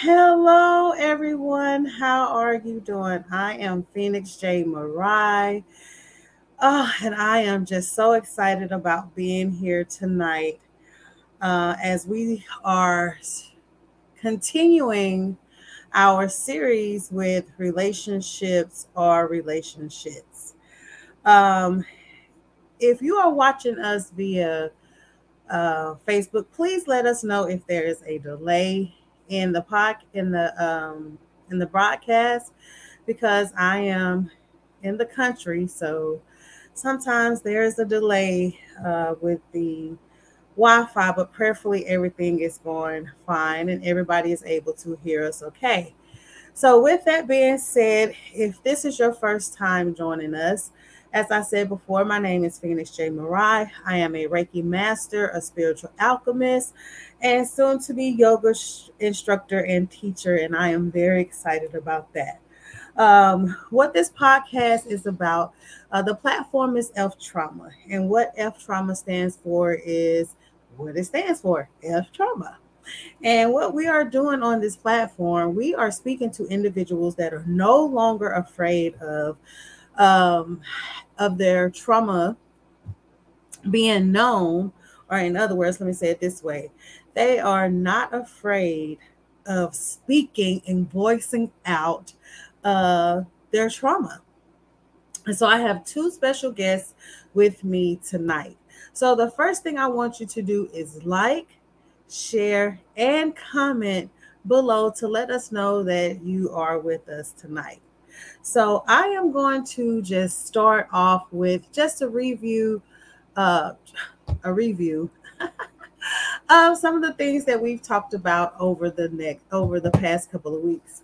Hello, everyone. How are you doing? I am Phoenix J. Marai. Oh, and I am just so excited about being here tonight uh, as we are continuing our series with relationships or relationships. Um, if you are watching us via uh, Facebook, please let us know if there is a delay in the pod in the um, in the broadcast because I am in the country, so sometimes there is a delay uh, with the Wi-Fi, but prayerfully everything is going fine and everybody is able to hear us okay. So, with that being said, if this is your first time joining us, as I said before, my name is Phoenix J. Marai. I am a Reiki master, a spiritual alchemist, and soon to be yoga sh- instructor and teacher. And I am very excited about that. Um, what this podcast is about, uh, the platform is F Trauma. And what F Trauma stands for is what it stands for F Trauma. And what we are doing on this platform, we are speaking to individuals that are no longer afraid of um, of their trauma being known, or in other words, let me say it this way they are not afraid of speaking and voicing out uh, their trauma. And so I have two special guests with me tonight. So the first thing I want you to do is like, share, and comment below to let us know that you are with us tonight. So I am going to just start off with just a review, uh, a review of some of the things that we've talked about over the next over the past couple of weeks.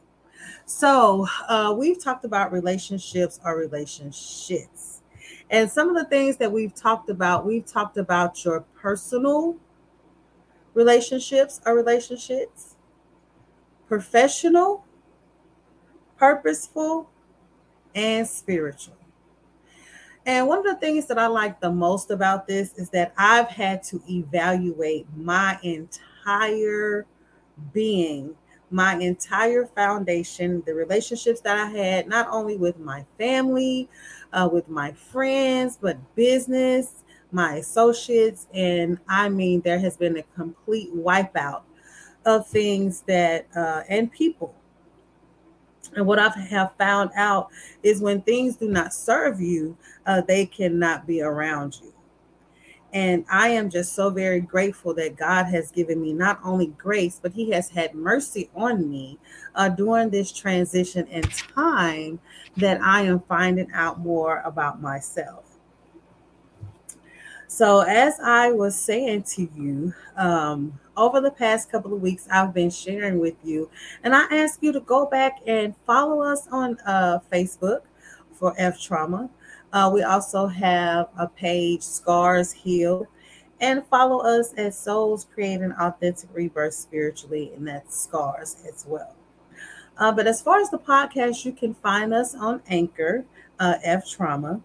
So uh, we've talked about relationships or relationships. And some of the things that we've talked about, we've talked about your personal relationships or relationships, professional, purposeful, and spiritual. And one of the things that I like the most about this is that I've had to evaluate my entire being, my entire foundation, the relationships that I had, not only with my family, uh, with my friends, but business, my associates. And I mean, there has been a complete wipeout of things that, uh, and people and what I have found out is when things do not serve you, uh, they cannot be around you. And I am just so very grateful that God has given me not only grace, but He has had mercy on me uh, during this transition in time that I am finding out more about myself. So, as I was saying to you, um, over the past couple of weeks, I've been sharing with you, and I ask you to go back and follow us on uh, Facebook for F Trauma. Uh, we also have a page, Scars Heal, and follow us as Souls Creating Authentic Rebirth Spiritually, and that's Scars as well. Uh, but as far as the podcast, you can find us on Anchor, uh, F Trauma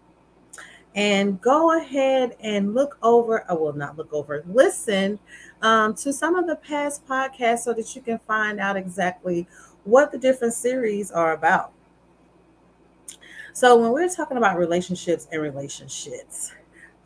and go ahead and look over, I will not look over, listen um, to some of the past podcasts so that you can find out exactly what the different series are about. So, when we're talking about relationships and relationships,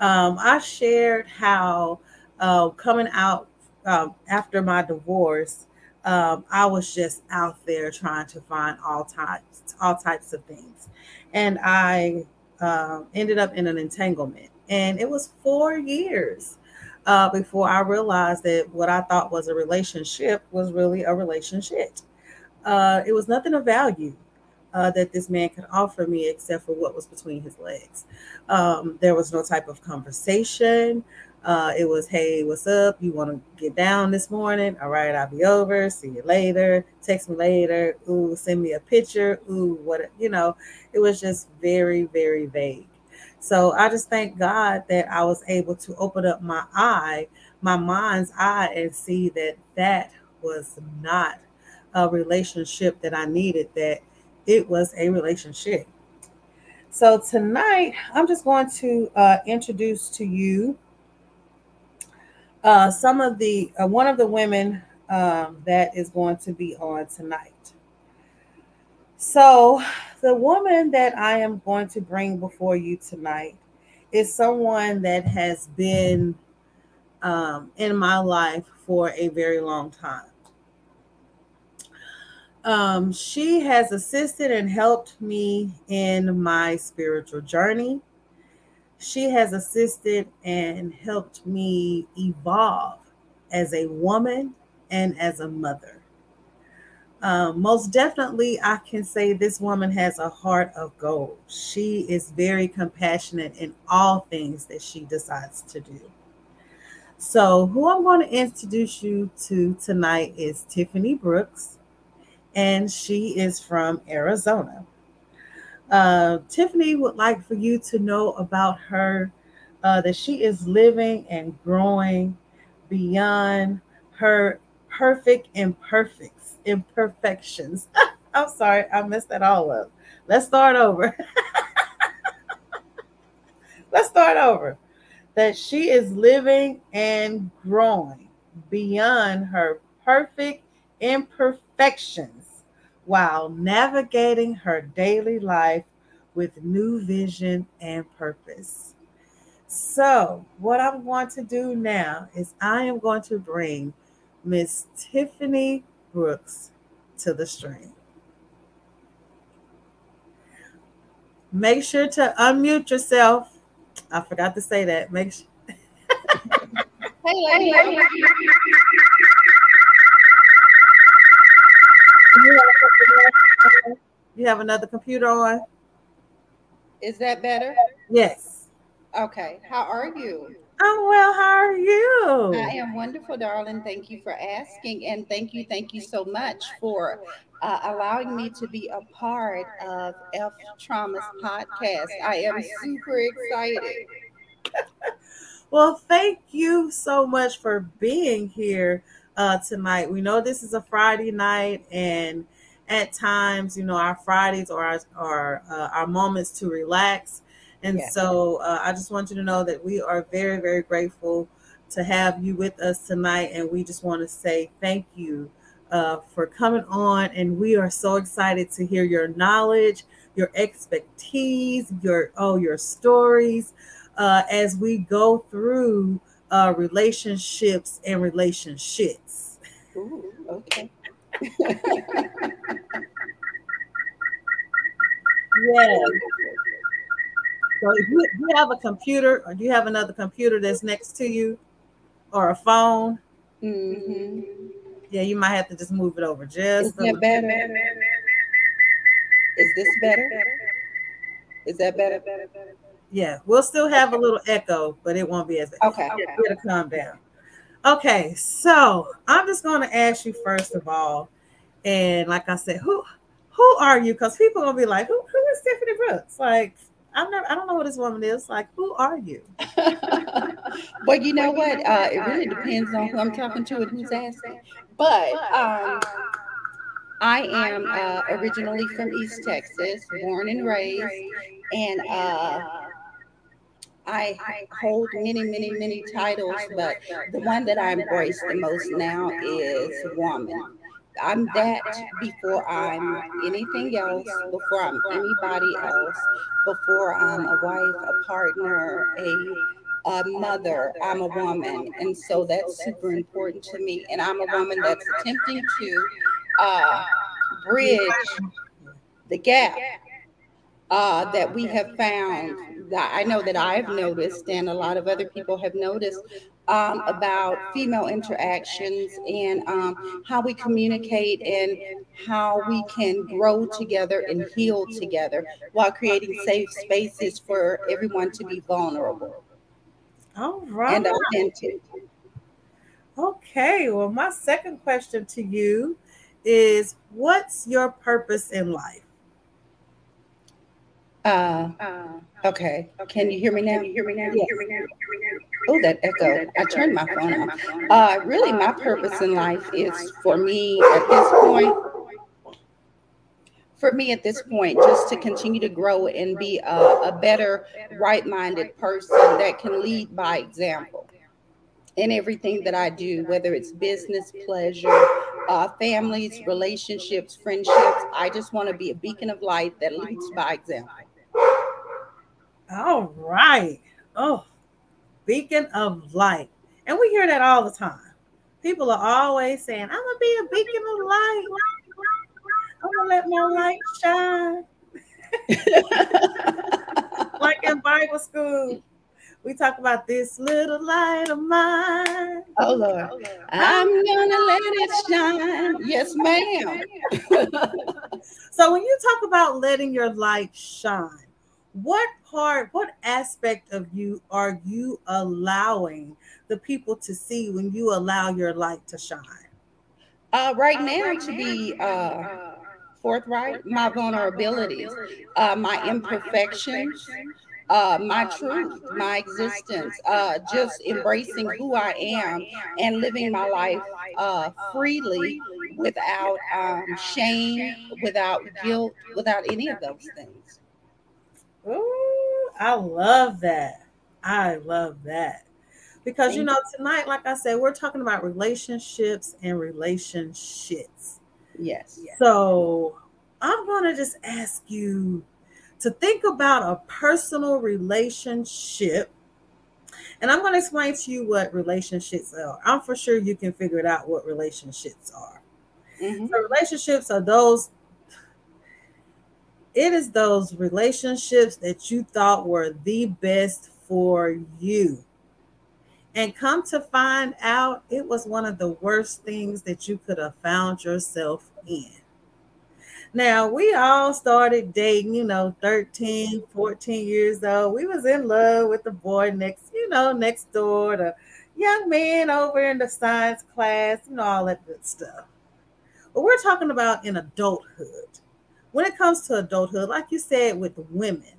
um, I shared how uh, coming out um, after my divorce, um, I was just out there trying to find all types, all types of things, and I uh, ended up in an entanglement. And it was four years uh, before I realized that what I thought was a relationship was really a relationship. Uh, it was nothing of value. Uh, that this man could offer me except for what was between his legs. Um, there was no type of conversation. Uh, it was, hey, what's up? You want to get down this morning? All right, I'll be over. See you later. Text me later. Ooh, send me a picture. Ooh, what, you know, it was just very, very vague. So I just thank God that I was able to open up my eye, my mind's eye, and see that that was not a relationship that I needed, that it was a relationship. So tonight, I'm just going to uh, introduce to you uh, some of the uh, one of the women um, that is going to be on tonight. So, the woman that I am going to bring before you tonight is someone that has been um, in my life for a very long time. Um, she has assisted and helped me in my spiritual journey. She has assisted and helped me evolve as a woman and as a mother. Um, most definitely, I can say this woman has a heart of gold. She is very compassionate in all things that she decides to do. So, who I'm going to introduce you to tonight is Tiffany Brooks, and she is from Arizona. Uh, Tiffany would like for you to know about her uh, that she is living and growing beyond her perfect imperfects, imperfections. I'm sorry, I messed that all up. Let's start over. Let's start over that she is living and growing beyond her perfect imperfections while navigating her daily life with new vision and purpose. So, what I'm going to do now is I am going to bring Miss Tiffany Brooks to the stream. Make sure to unmute yourself I forgot to say that. Make sure. hey, lady. You have another computer on? Is that better? Yes. Okay. How are you? I'm well. How are you? I am wonderful, darling. Thank you for asking. And thank you, thank you so much for uh, allowing me to be a part of F Trauma's podcast. I am super excited. well, thank you so much for being here uh, tonight. We know this is a Friday night, and at times, you know, our Fridays are our, are uh, our moments to relax and yeah. so uh, I just want you to know that we are very, very grateful to have you with us tonight. And we just want to say thank you uh, for coming on. And we are so excited to hear your knowledge, your expertise, your oh, your stories uh, as we go through uh, relationships and relationships. Ooh, okay. yeah. So if you, you have a computer or do you have another computer that's next to you or a phone? Mm-hmm. Yeah, you might have to just move it over just Is better? Is this better? Is that better? Yeah, we'll still have a little echo, but it won't be as. Okay. okay. It'll calm down. Okay, so I'm just going to ask you first of all, and like I said, who who are you? Because people are gonna be like, who who is Tiffany Brooks? Like, I've never, I don't know what this woman is. Like, who are you? well, you know what? Uh, it really depends on who I'm talking to and who's asking. But um, I am uh, originally from East Texas, born and raised, and uh, I hold many, many, many titles, but the one that I embrace the most now is woman. I'm that before I'm anything else, before I'm anybody else, before I'm a wife, a partner, a, a mother, I'm a woman. And so that's super important to me. And I'm a woman that's attempting to uh, bridge the gap uh, that we have found that I know that I've noticed and a lot of other people have noticed um, about female interactions and um, how we communicate and how we can grow together and heal together while creating safe spaces for everyone to be vulnerable. All right. And authentic. Okay. Well, my second question to you is what's your purpose in life? Uh, okay. Can you hear me now? Can you hear me now? Yes. Oh, that echo. I turned my phone off. Uh, really, my purpose in life is for me at this point, for me at this point, just to continue to grow and be a, a better, right minded person that can lead by example. in everything that I do, whether it's business, pleasure, uh, families, relationships, friendships. I just want to be a beacon of light that leads by example. All right. Oh, beacon of light. And we hear that all the time. People are always saying, I'm going to be a beacon of light. I'm going to let my light shine. like in Bible school we talk about this little light of mine. Oh Lord, I'm gonna let it shine. Yes, ma'am. so when you talk about letting your light shine, what part, what aspect of you are you allowing the people to see when you allow your light to shine? Uh, right uh, now, right to now, be uh, forthright, my vulnerabilities, uh, my imperfections uh, my truth, my existence, uh, just embracing who I am and living my life uh, freely without um, shame, without guilt, without any of those things. Ooh, I love that. I love that. Because, you know, tonight, like I said, we're talking about relationships and relationships. Yes. So I'm going to just ask you to think about a personal relationship. And I'm going to explain to you what relationships are. I'm for sure you can figure it out what relationships are. Mm-hmm. So, relationships are those, it is those relationships that you thought were the best for you. And come to find out, it was one of the worst things that you could have found yourself in. Now we all started dating, you know, 13, 14 years old. We was in love with the boy next, you know, next door, the young man over in the science class, you know, all that good stuff. But we're talking about in adulthood. When it comes to adulthood, like you said with women,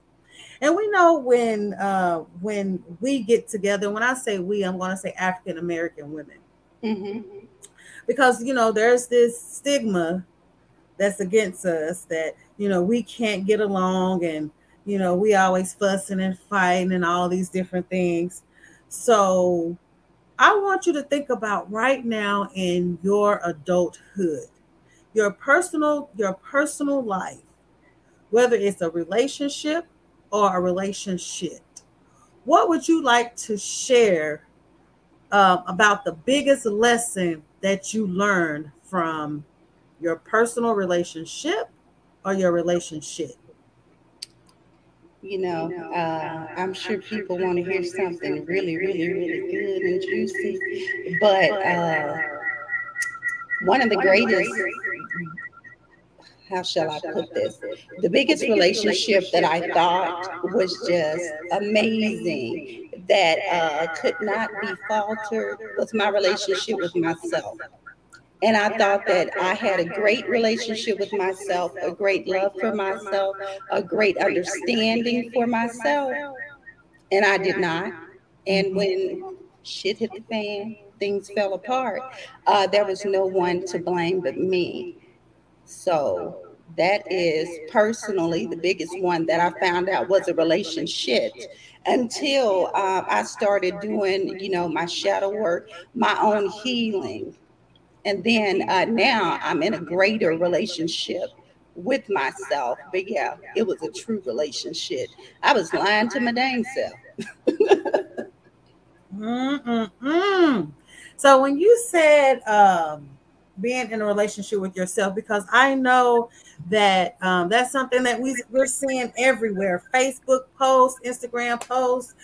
and we know when uh, when we get together. When I say we, I'm going to say African American women, mm-hmm. because you know there's this stigma that's against us that you know we can't get along and you know we always fussing and fighting and all these different things so i want you to think about right now in your adulthood your personal your personal life whether it's a relationship or a relationship what would you like to share uh, about the biggest lesson that you learned from your personal relationship or your relationship? You know, uh, I'm sure people want to hear something really, really, really good and juicy, but uh, one of the greatest how shall I put this? The biggest relationship that I thought was just amazing, that uh, could not be faltered, was my relationship with myself. And I thought that I had a great relationship with myself, a great love for myself, a great understanding for myself. And I did not. And when shit hit the fan, things fell apart, uh, there was no one to blame but me. So that is personally the biggest one that I found out was a relationship until uh, I started doing, you know, my shadow work, my own healing and then uh, now I'm in a greater relationship with myself. But yeah, it was a true relationship. I was lying to my dang self. Mm-mm-mm. So when you said um, being in a relationship with yourself, because I know that um, that's something that we, we're seeing everywhere Facebook posts, Instagram posts,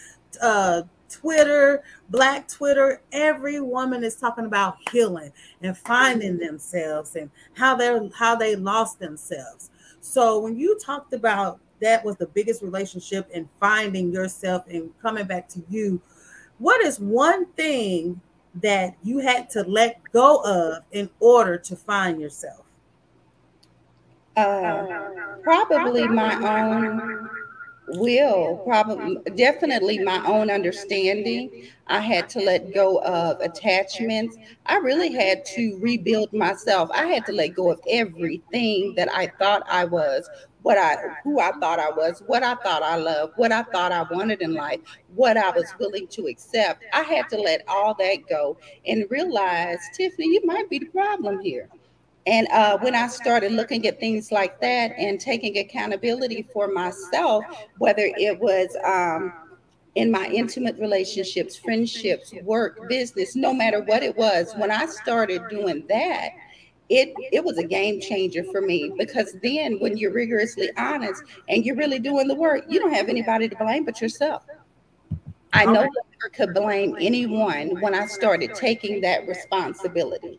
uh, Twitter, Black Twitter, every woman is talking about healing and finding themselves and how they're how they lost themselves. So when you talked about that was the biggest relationship and finding yourself and coming back to you, what is one thing that you had to let go of in order to find yourself? Uh, probably my own will probably definitely my own understanding. i had to let go of attachments. i really had to rebuild myself. I had to let go of everything that i thought i was what I who I thought I was, what I thought I loved, what I thought I wanted in life, what I was willing to accept. I had to let all that go and realize, Tiffany, you might be the problem here. And uh, when I started looking at things like that and taking accountability for myself, whether it was um, in my intimate relationships, friendships, work, business, no matter what it was, when I started doing that, it it was a game changer for me because then when you're rigorously honest and you're really doing the work, you don't have anybody to blame but yourself. I no longer could blame anyone when I started taking that responsibility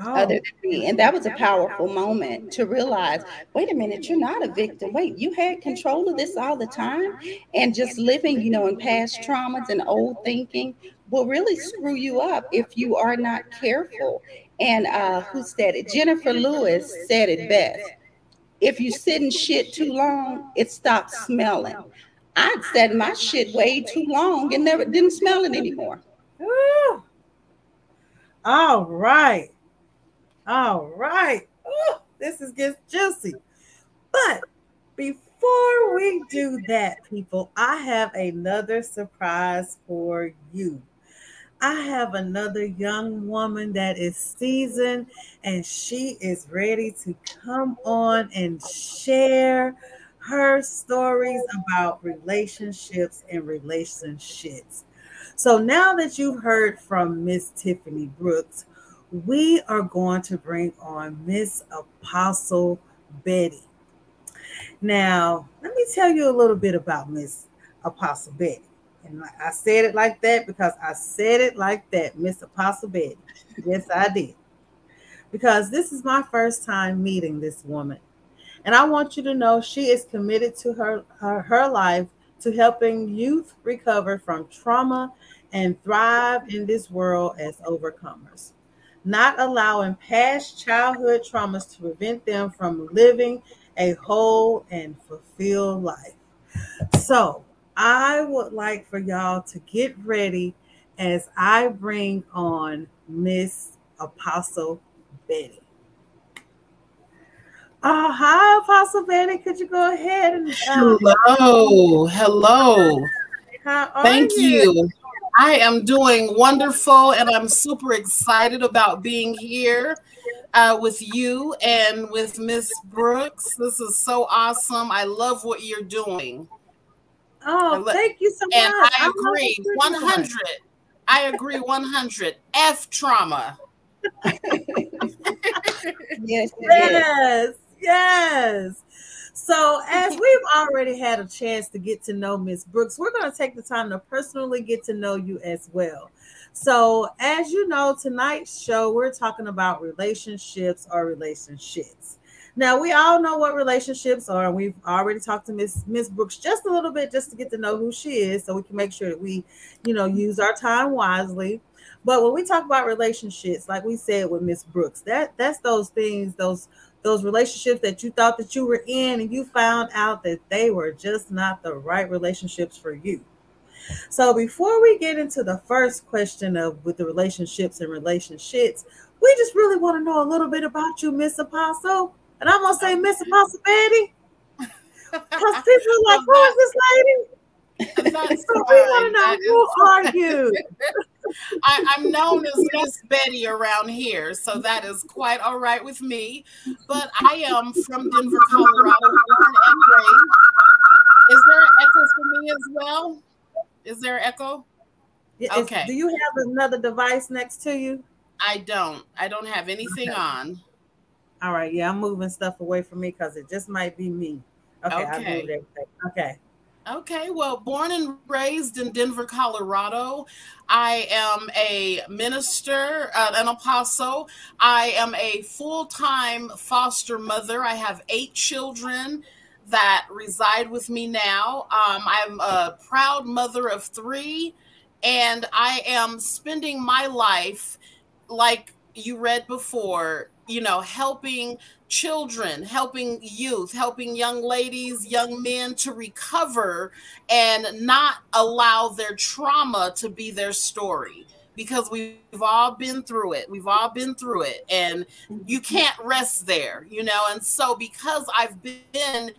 oh. other than me. And that was a powerful moment to realize wait a minute, you're not a victim. Wait, you had control of this all the time. And just living, you know, in past traumas and old thinking will really screw you up if you are not careful. And uh, who said it? Jennifer Lewis said it best. If you sit in shit too long, it stops smelling. I'd sat my shit way too long and never didn't smell it anymore. Ooh. All right. All right. Ooh, this is gets juicy. But before we do that, people, I have another surprise for you. I have another young woman that is seasoned and she is ready to come on and share her stories about relationships and relationships. So now that you've heard from Miss Tiffany Brooks, we are going to bring on Miss Apostle Betty. Now, let me tell you a little bit about Miss Apostle Betty. And I said it like that because I said it like that, Miss Apostle Betty. Yes, I did. Because this is my first time meeting this woman. And I want you to know she is committed to her, her, her life to helping youth recover from trauma and thrive in this world as overcomers not allowing past childhood traumas to prevent them from living a whole and fulfilled life. So, I would like for y'all to get ready as I bring on Miss Apostle Betty. Oh, hi, Apostle Betty. Could you go ahead and? Uh, hello, hello. Thank you? you. I am doing wonderful, and I'm super excited about being here uh, with you and with Miss Brooks. This is so awesome. I love what you're doing. Oh, lo- thank you so and much. And I agree 100. I agree 100. F trauma. yes, yes, yes. So, as we've already had a chance to get to know Miss Brooks, we're going to take the time to personally get to know you as well. So, as you know, tonight's show, we're talking about relationships or relationships. Now, we all know what relationships are, we've already talked to Miss Miss Brooks just a little bit just to get to know who she is, so we can make sure that we, you know, use our time wisely. But when we talk about relationships, like we said with Miss Brooks, that that's those things, those those relationships that you thought that you were in and you found out that they were just not the right relationships for you. So before we get into the first question of with the relationships and relationships, we just really want to know a little bit about you, Miss Apostle. And I'm gonna say Miss Apostle Betty. Because people are like, who is this lady? so we want to know who are you? I, am known as Miss Betty around here, so that is quite all right with me. But I am from Denver, Colorado, born and raised. Is there an echo for me as well? Is there echo? okay. do you have another device next to you? I don't. I don't have anything okay. on. All right. Yeah, I'm moving stuff away from me because it just might be me. Okay, okay. I moved everything. Okay. Okay, well, born and raised in Denver, Colorado. I am a minister, uh, an apostle. I am a full time foster mother. I have eight children that reside with me now. Um, I'm a proud mother of three, and I am spending my life, like you read before, you know, helping children, helping youth, helping young ladies, young men to recover and not allow their trauma to be their story. because we've all been through it. We've all been through it, and you can't rest there, you know. And so, because I've been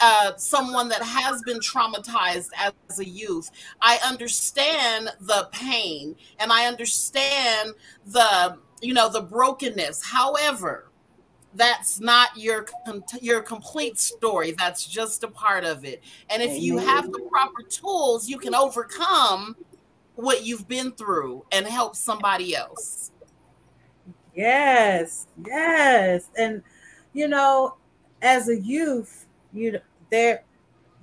uh, someone that has been traumatized as a youth, I understand the pain and I understand the you know the brokenness. However, that's not your your complete story. That's just a part of it. And if you have the proper tools you can overcome what you've been through and help somebody else. Yes yes. And you know as a youth you there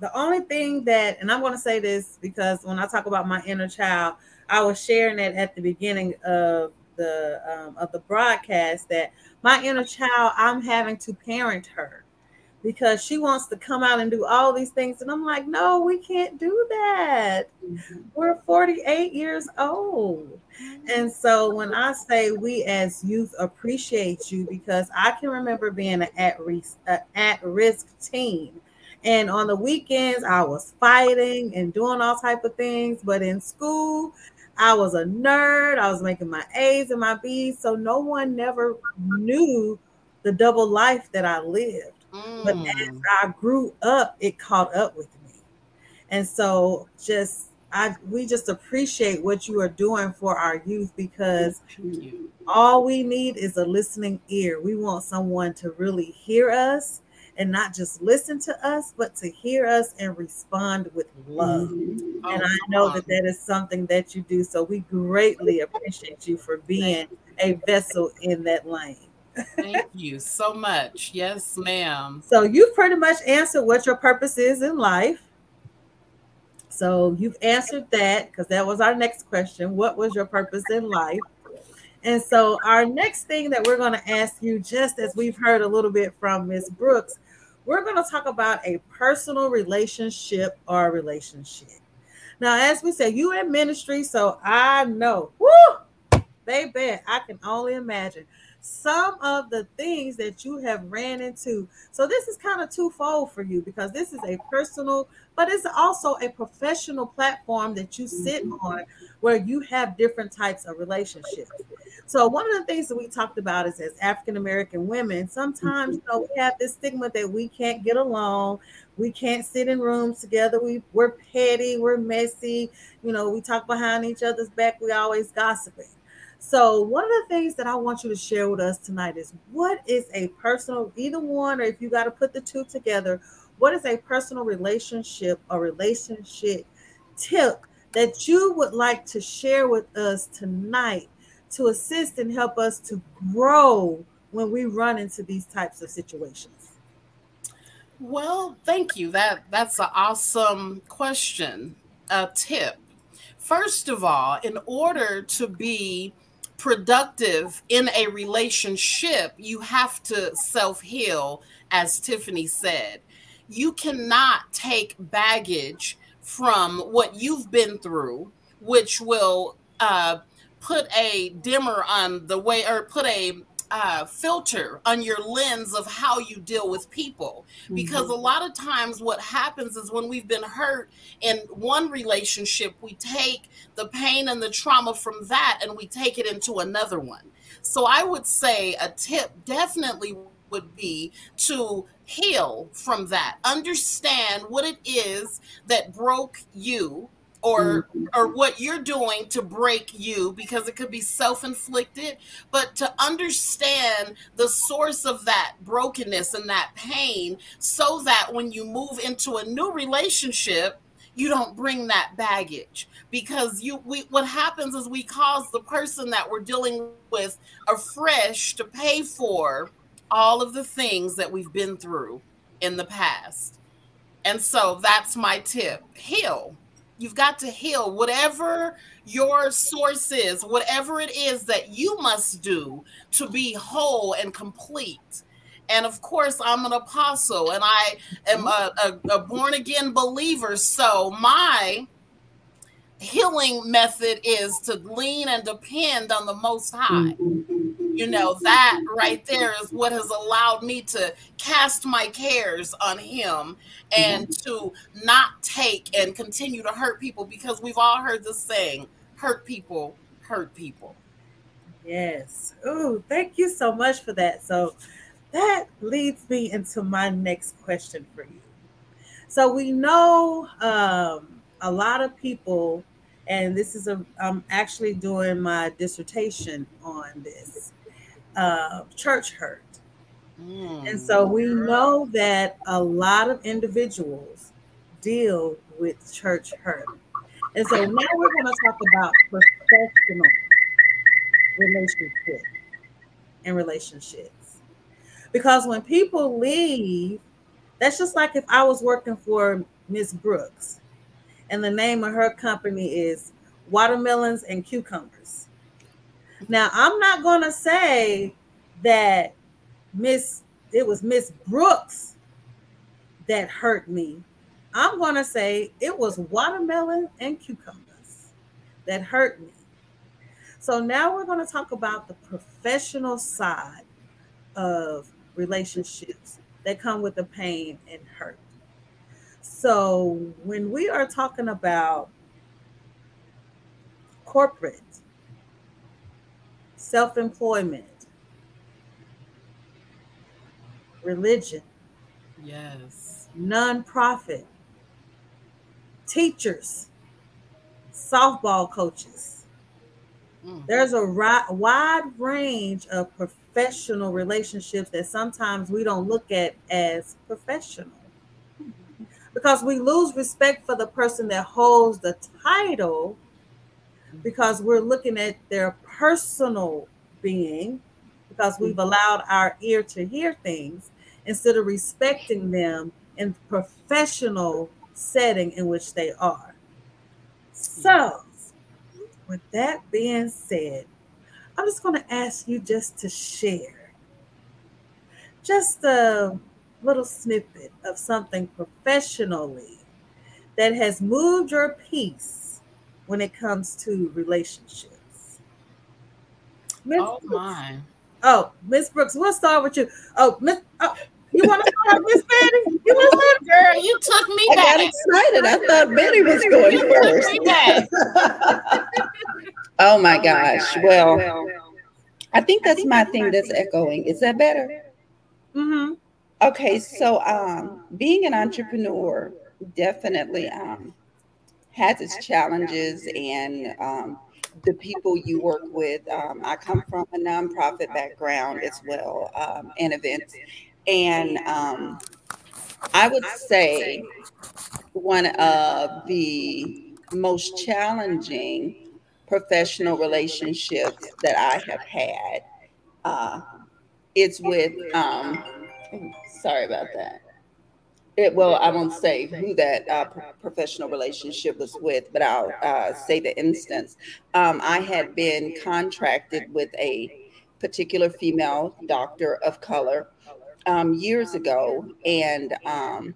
the only thing that and i'm going to say this because when i talk about my inner child i was sharing it at the beginning of the um, of the broadcast that my inner child, I'm having to parent her because she wants to come out and do all these things. And I'm like, no, we can't do that. Mm-hmm. We're 48 years old. And so when I say we as youth appreciate you, because I can remember being an at risk, at risk teen. And on the weekends, I was fighting and doing all type of things. But in school, I was a nerd. I was making my A's and my B's. So no one never knew the double life that I lived. Mm. But as I grew up, it caught up with me. And so just I we just appreciate what you are doing for our youth because all we need is a listening ear. We want someone to really hear us and not just listen to us, but to hear us and respond with love. Mm-hmm. and oh, I know that that is something that you do. So we greatly appreciate you for being a vessel in that lane. Thank you so much. Yes, ma'am. So you've pretty much answered what your purpose is in life. So you've answered that because that was our next question. What was your purpose in life? And so, our next thing that we're going to ask you, just as we've heard a little bit from Miss Brooks, we're going to talk about a personal relationship or relationship. Now, as we said, you in ministry, so I know, whoo, baby, I can only imagine some of the things that you have ran into. So this is kind of twofold for you because this is a personal, but it's also a professional platform that you sit mm-hmm. on where you have different types of relationships. So one of the things that we talked about is as African American women, sometimes you know, we have this stigma that we can't get along, we can't sit in rooms together. We we're petty, we're messy, you know, we talk behind each other's back, we always gossiping. So, one of the things that I want you to share with us tonight is what is a personal, either one, or if you got to put the two together, what is a personal relationship or relationship tip that you would like to share with us tonight to assist and help us to grow when we run into these types of situations? Well, thank you. That that's an awesome question. A tip. First of all, in order to be productive in a relationship, you have to self heal, as Tiffany said. You cannot take baggage from what you've been through, which will uh, put a dimmer on the way or put a uh, filter on your lens of how you deal with people. Because mm-hmm. a lot of times, what happens is when we've been hurt in one relationship, we take the pain and the trauma from that and we take it into another one. So, I would say a tip definitely would be to heal from that, understand what it is that broke you or mm-hmm. or what you're doing to break you because it could be self-inflicted but to understand the source of that brokenness and that pain so that when you move into a new relationship you don't bring that baggage. Because you we what happens is we cause the person that we're dealing with afresh to pay for all of the things that we've been through in the past. And so that's my tip. Heal You've got to heal whatever your source is, whatever it is that you must do to be whole and complete. And of course, I'm an apostle and I am a, a, a born again believer. So my healing method is to lean and depend on the Most High. You know, that right there is what has allowed me to cast my cares on Him and mm-hmm. to not take and continue to hurt people because we've all heard the saying hurt people hurt people. Yes. Oh, thank you so much for that. So that leads me into my next question for you. So we know um, a lot of people, and this is a I'm actually doing my dissertation on this uh, church hurt. Mm. And so we know that a lot of individuals deal with church hurt. And so now we're going to talk about professional relationship and relationships. Because when people leave, that's just like if I was working for Miss Brooks and the name of her company is Watermelons and Cucumbers. Now, I'm not going to say that Miss it was Miss Brooks that hurt me. I'm going to say it was watermelon and cucumbers that hurt me. So now we're going to talk about the professional side of relationships that come with the pain and hurt. So when we are talking about corporate, self employment, religion, yes, nonprofit, teachers, softball coaches. Mm. There's a ri- wide range of professional relationships that sometimes we don't look at as professional because we lose respect for the person that holds the title because we're looking at their personal being because we've mm-hmm. allowed our ear to hear things instead of respecting them in the professional setting in which they are. So, with that being said, I'm just going to ask you just to share just a little snippet of something professionally that has moved your peace when it comes to relationships. Ms. Oh my. Oh, Miss Brooks, we'll start with you. Oh, Miss oh, you want to start, Miss Betty? You want to start? Girl, you took me I back. got excited. I thought Betty was going first. oh my oh gosh. My well, I think that's my thing that's echoing. Is that better? Mm-hmm. Okay, so um, being an entrepreneur definitely um, has its challenges and um, the people you work with. Um, I come from a nonprofit background as well um, and events. And um, I would say one of the most challenging professional relationships that I have had uh, is with, um, sorry about that it, well, I won't say who that uh, professional relationship was with, but I'll uh, say the instance. Um, I had been contracted with a particular female doctor of color um, years ago, and um,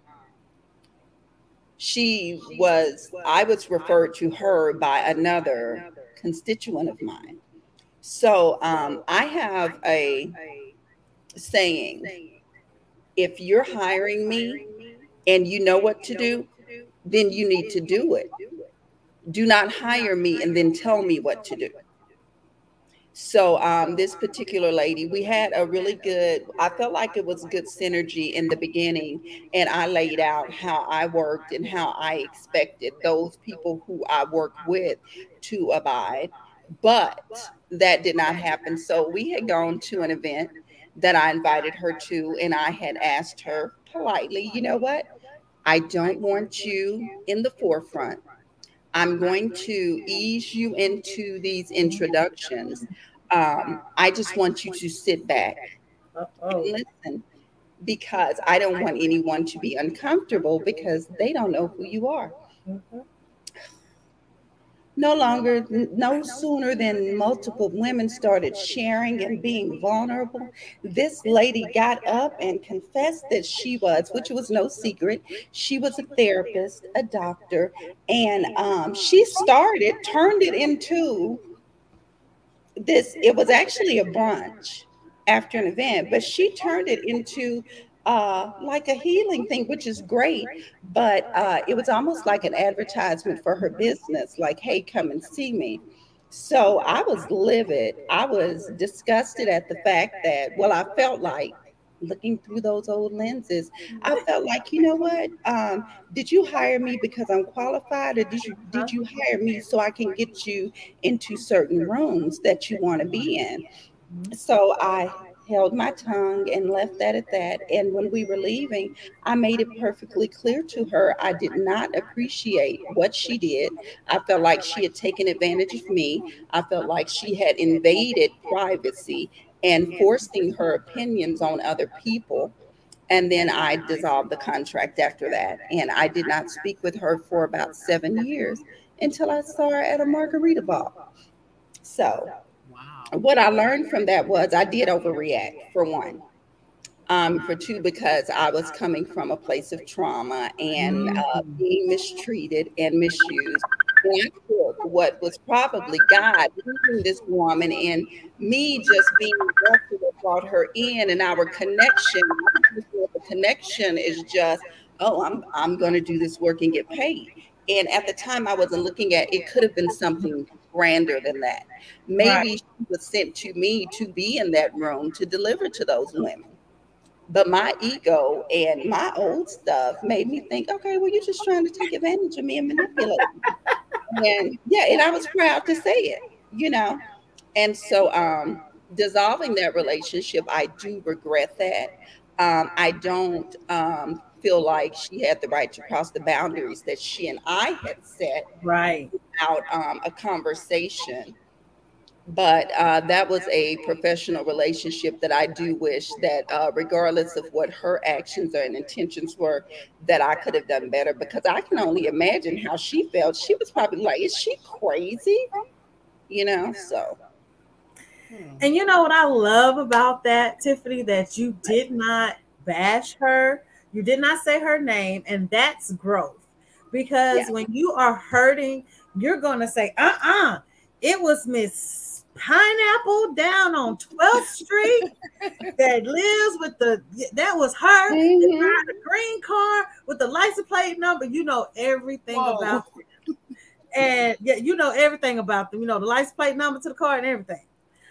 she was, I was referred to her by another constituent of mine. So um, I have a saying if you're hiring me, and you know what to do, then you need to do it. Do not hire me and then tell me what to do. So um, this particular lady, we had a really good. I felt like it was good synergy in the beginning, and I laid out how I worked and how I expected those people who I work with to abide. But that did not happen. So we had gone to an event that I invited her to, and I had asked her politely, you know what? I don't want you in the forefront. I'm going to ease you into these introductions. Um, I just want you to sit back and listen because I don't want anyone to be uncomfortable because they don't know who you are. No longer, no sooner than multiple women started sharing and being vulnerable, this lady got up and confessed that she was, which was no secret, she was a therapist, a doctor, and um, she started, turned it into this. It was actually a brunch after an event, but she turned it into uh, like a healing thing, which is great. But uh, it was almost like an advertisement for her business, like, hey, come and see me. So I was livid. I was disgusted at the fact that, well, I felt like looking through those old lenses, I felt like, you know what? Um, did you hire me because I'm qualified, or did you did you hire me so I can get you into certain rooms that you want to be in? So I held my tongue and left that at that. And when we were leaving, I made it perfectly clear to her I did not appreciate what she did. I felt like she had taken advantage of me. I felt like she had invaded privacy and forcing her opinions on other people. And then I dissolved the contract after that. And I did not speak with her for about seven years until I saw her at a margarita ball. So, what I learned from that was I did overreact for one. Um, for two, because I was coming from a place of trauma and uh, mm. being mistreated and misused. And I took what was probably God using this woman and me just being that brought her in and our connection. The connection is just, oh, I'm I'm going to do this work and get paid. And at the time, I wasn't looking at it. Could have been something grander than that. Maybe right. she was sent to me to be in that room to deliver to those women. But my ego and my old stuff made me think, okay, well, you're just trying to take advantage of me and manipulate me. and yeah, and I was proud to say it, you know. And so um dissolving that relationship, I do regret that. Um, I don't um, feel like she had the right to cross the boundaries that she and I had set right without um, a conversation. But uh, that was a professional relationship that I do wish that, uh, regardless of what her actions and intentions were, that I could have done better. Because I can only imagine how she felt. She was probably like, "Is she crazy?" You know. So. And you know what I love about that, Tiffany, that you did not bash her you did not say her name, and that's growth. Because yeah. when you are hurting, you're going to say, uh uh-uh, uh, it was Miss Pineapple down on 12th Street that lives with the, that was her, mm-hmm. the green car with the license plate number. You know everything Whoa. about them. And yeah, you know everything about them. You know the license plate number to the car and everything.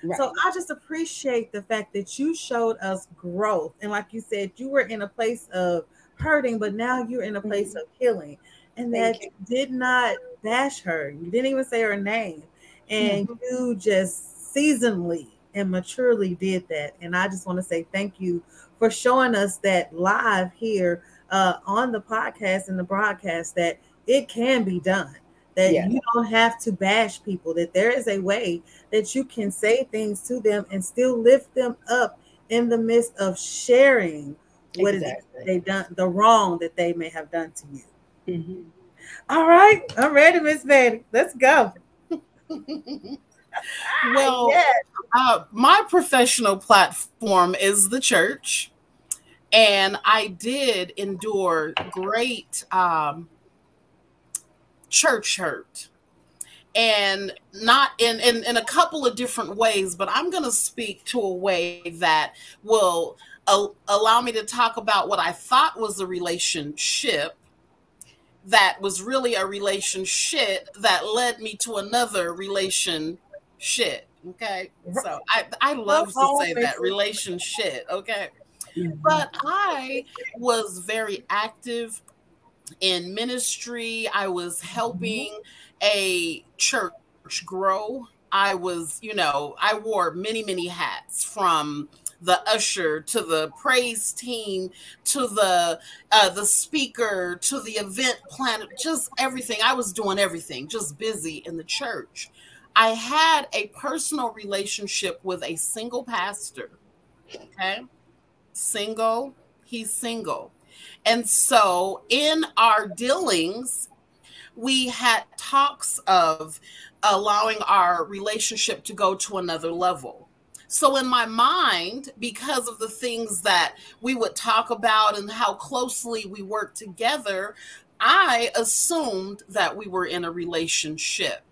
Right. So I just appreciate the fact that you showed us growth. And like you said, you were in a place of hurting, but now you're in a place mm-hmm. of healing. And Thank that you. did not bash her. You didn't even say her name. And mm-hmm. you just seasonally and maturely did that. And I just want to say thank you for showing us that live here uh, on the podcast and the broadcast that it can be done that yeah. you don't have to bash people, that there is a way that you can say things to them and still lift them up in the midst of sharing what exactly. they done, the wrong that they may have done to you. Mm-hmm. All right, I'm ready, Miss Betty. Let's go. well, yes. uh, my professional platform is the church, and I did endure great um, church hurt and not in, in in a couple of different ways but i'm going to speak to a way that will allow me to talk about what i thought was a relationship that was really a relationship that led me to another relationship okay so i i love to say that relationship okay mm-hmm. but i was very active in ministry. I was helping a church grow. I was, you know, I wore many, many hats from the usher to the praise team to the uh, the speaker to the event planner, just everything. I was doing everything, just busy in the church. I had a personal relationship with a single pastor. Okay, single. He's single. And so in our dealings, we had talks of allowing our relationship to go to another level. So, in my mind, because of the things that we would talk about and how closely we worked together, I assumed that we were in a relationship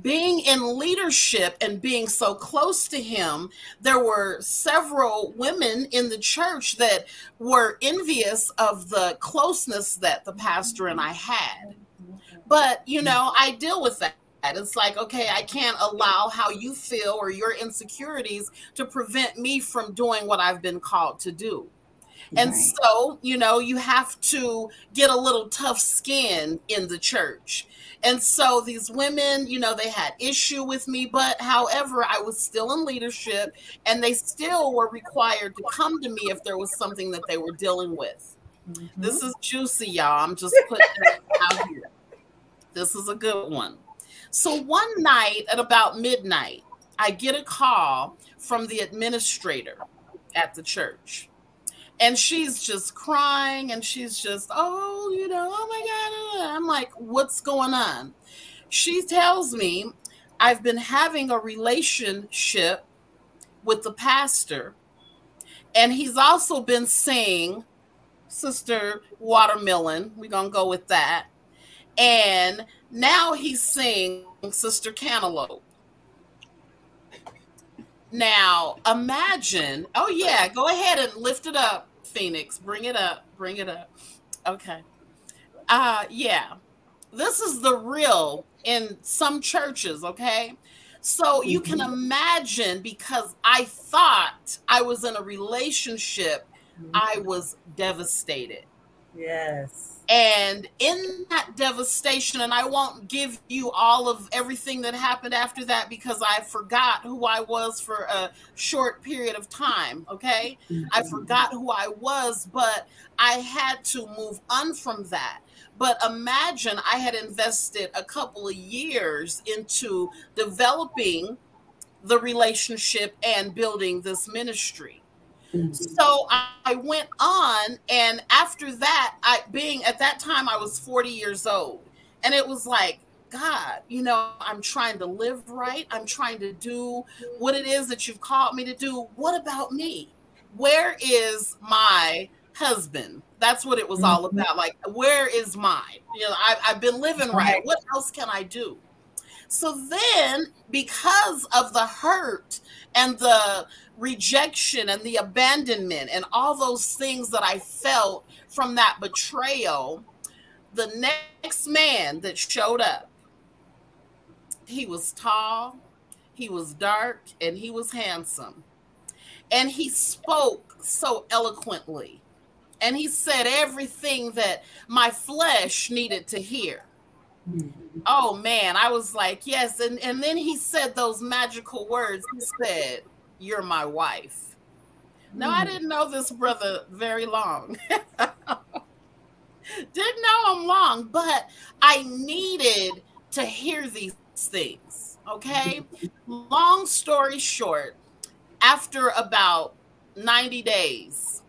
being in leadership and being so close to him, there were several women in the church that were envious of the closeness that the pastor and I had. But, you know, I deal with that. It's like, okay, I can't allow how you feel or your insecurities to prevent me from doing what I've been called to do. And right. so, you know, you have to get a little tough skin in the church. And so these women, you know, they had issue with me, but however, I was still in leadership and they still were required to come to me if there was something that they were dealing with. Mm-hmm. This is juicy, y'all. I'm just putting it out here. This is a good one. So one night at about midnight, I get a call from the administrator at the church. And she's just crying and she's just oh you know oh my god oh i'm like what's going on? She tells me i've been having a relationship with the pastor and he's also been saying sister watermelon we're gonna go with that and now he's saying sister cantaloupe now imagine oh yeah go ahead and lift it up Phoenix. Bring it up. Bring it up. Okay. Uh yeah. This is the real in some churches, okay? So you can mm-hmm. imagine because I thought I was in a relationship, mm-hmm. I was devastated. Yes. And in that devastation, and I won't give you all of everything that happened after that because I forgot who I was for a short period of time. Okay. Mm-hmm. I forgot who I was, but I had to move on from that. But imagine I had invested a couple of years into developing the relationship and building this ministry. Mm-hmm. So I went on, and after that, I being at that time I was 40 years old, and it was like, God, you know, I'm trying to live right. I'm trying to do what it is that you've called me to do. What about me? Where is my husband? That's what it was all mm-hmm. about. Like, where is mine? You know, I, I've been living right. What else can I do? So then, because of the hurt and the rejection and the abandonment and all those things that I felt from that betrayal, the next man that showed up, he was tall, he was dark, and he was handsome. And he spoke so eloquently. And he said everything that my flesh needed to hear. Mm-hmm. Oh man, I was like, yes. And, and then he said those magical words. He said, you're my wife. No, I hmm. didn't know this brother very long. didn't know him long, but I needed to hear these things. Okay. long story short, after about 90 days,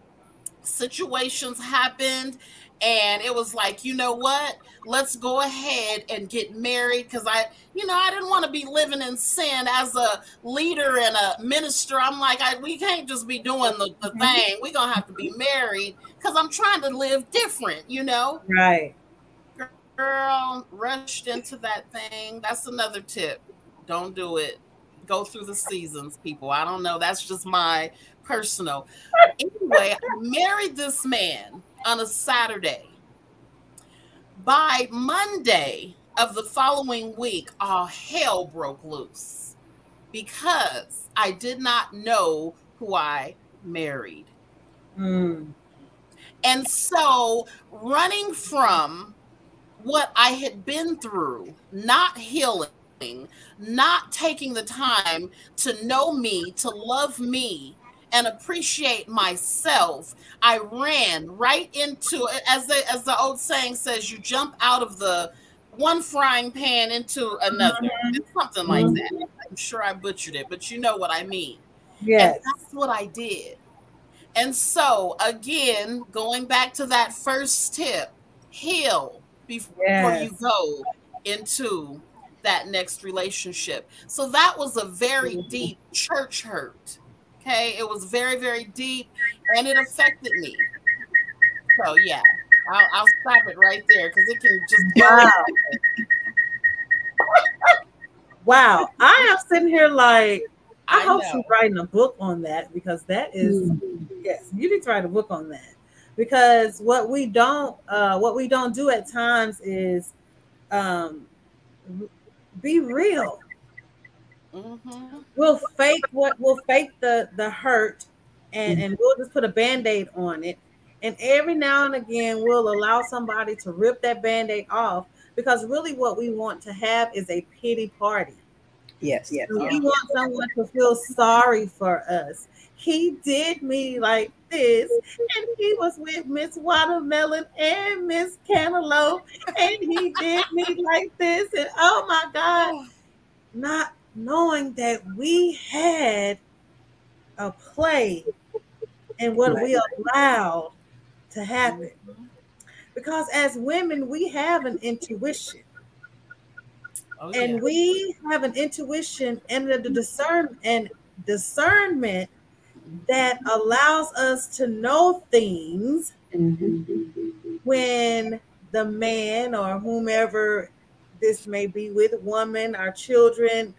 situations happened and it was like you know what let's go ahead and get married because i you know i didn't want to be living in sin as a leader and a minister. I'm like I, we can't just be doing the, the mm-hmm. thing. We're gonna have to be married because i'm trying to live different you know? Right. Girl rushed into that thing. That's another tip. Don't do it. Go through the seasons people. I don't know. That's just my personal. Anyway i married this man on a Saturday. By Monday of the following week, all hell broke loose because I did not know who I married. Mm. And so, running from what I had been through, not healing, not taking the time to know me, to love me, and appreciate myself, I ran right into it. As the, as the old saying says, you jump out of the one frying pan into another. Mm-hmm. Something like mm-hmm. that. I'm sure I butchered it, but you know what I mean. Yes. And that's what I did. And so, again, going back to that first tip, heal before yes. you go into that next relationship. So that was a very mm-hmm. deep church hurt Okay, it was very, very deep, and it affected me. So yeah, I'll, I'll stop it right there because it can just wow. wow, I am sitting here like I, I hope know. she's writing a book on that because that is mm-hmm. yes, you need to write a book on that because what we don't uh, what we don't do at times is um, be real. Mm-hmm. We'll fake what we'll fake the the hurt, and and we'll just put a band-aid on it. And every now and again, we'll allow somebody to rip that band-aid off because really what we want to have is a pity party. Yes, yes. We want someone to feel sorry for us. He did me like this, and he was with Miss Watermelon and Miss Cantaloupe, and he did me like this, and oh my God, not knowing that we had a play in what we allowed to happen. Because as women, we have an intuition. Oh, yeah. And we have an intuition and the discern and discernment that allows us to know things mm-hmm. when the man or whomever this may be with woman, our children,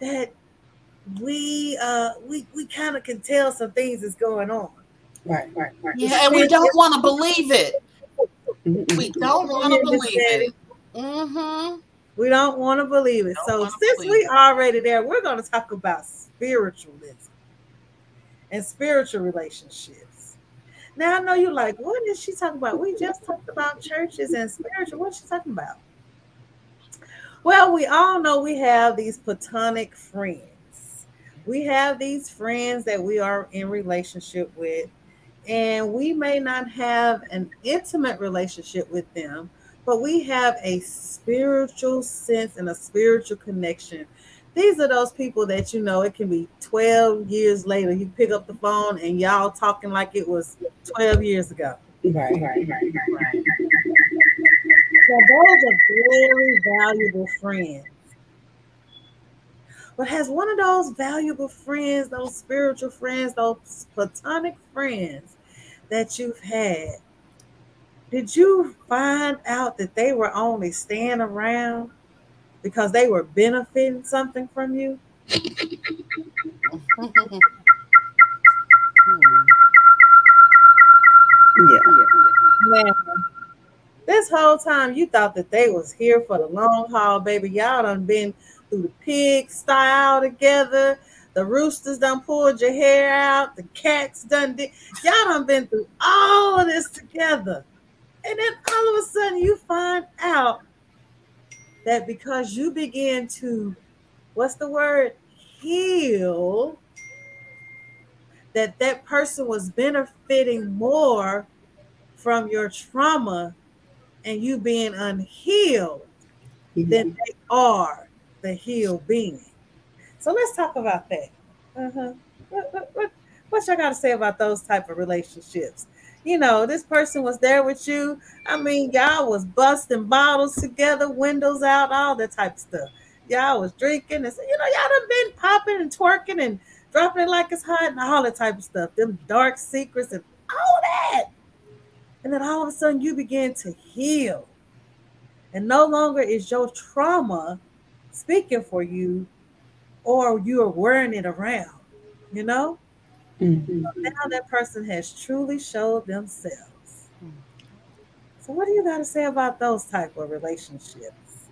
that we uh we we kind of can tell some things is going on. Right, right, right. Yeah, and we don't want to believe it. We don't want to believe it. Mm-hmm. We don't want to believe it. So since we already there, we're going to talk about spiritualism and spiritual relationships. Now I know you're like, what is she talking about? We just talked about churches and spiritual. What's she talking about? Well, we all know we have these platonic friends. We have these friends that we are in relationship with, and we may not have an intimate relationship with them, but we have a spiritual sense and a spiritual connection. These are those people that you know it can be 12 years later. You pick up the phone and y'all talking like it was 12 years ago. Right, right, right, right, right. So those are very valuable friends. But has one of those valuable friends, those spiritual friends, those platonic friends that you've had, did you find out that they were only staying around because they were benefiting something from you? Hmm. yeah. Man, this whole time you thought that they was here for the long haul, baby. Y'all done been through the pig style together. The roosters done pulled your hair out. The cats done did. Y'all done been through all of this together. And then all of a sudden you find out that because you begin to, what's the word? Heal, that that person was benefiting more from your trauma and you being unhealed mm-hmm. than they are the healed being. So let's talk about that. Uh-huh. What, what, what, what y'all got to say about those type of relationships? You know, this person was there with you. I mean, y'all was busting bottles together, windows out, all that type of stuff. Y'all was drinking and you know, y'all done been popping and twerking and dropping it like it's hot and all that type of stuff. Them dark secrets and all that. And then all of a sudden you begin to heal. And no longer is your trauma speaking for you or you are wearing it around, you know? Mm-hmm. So now that person has truly showed themselves. So what do you got to say about those type of relationships?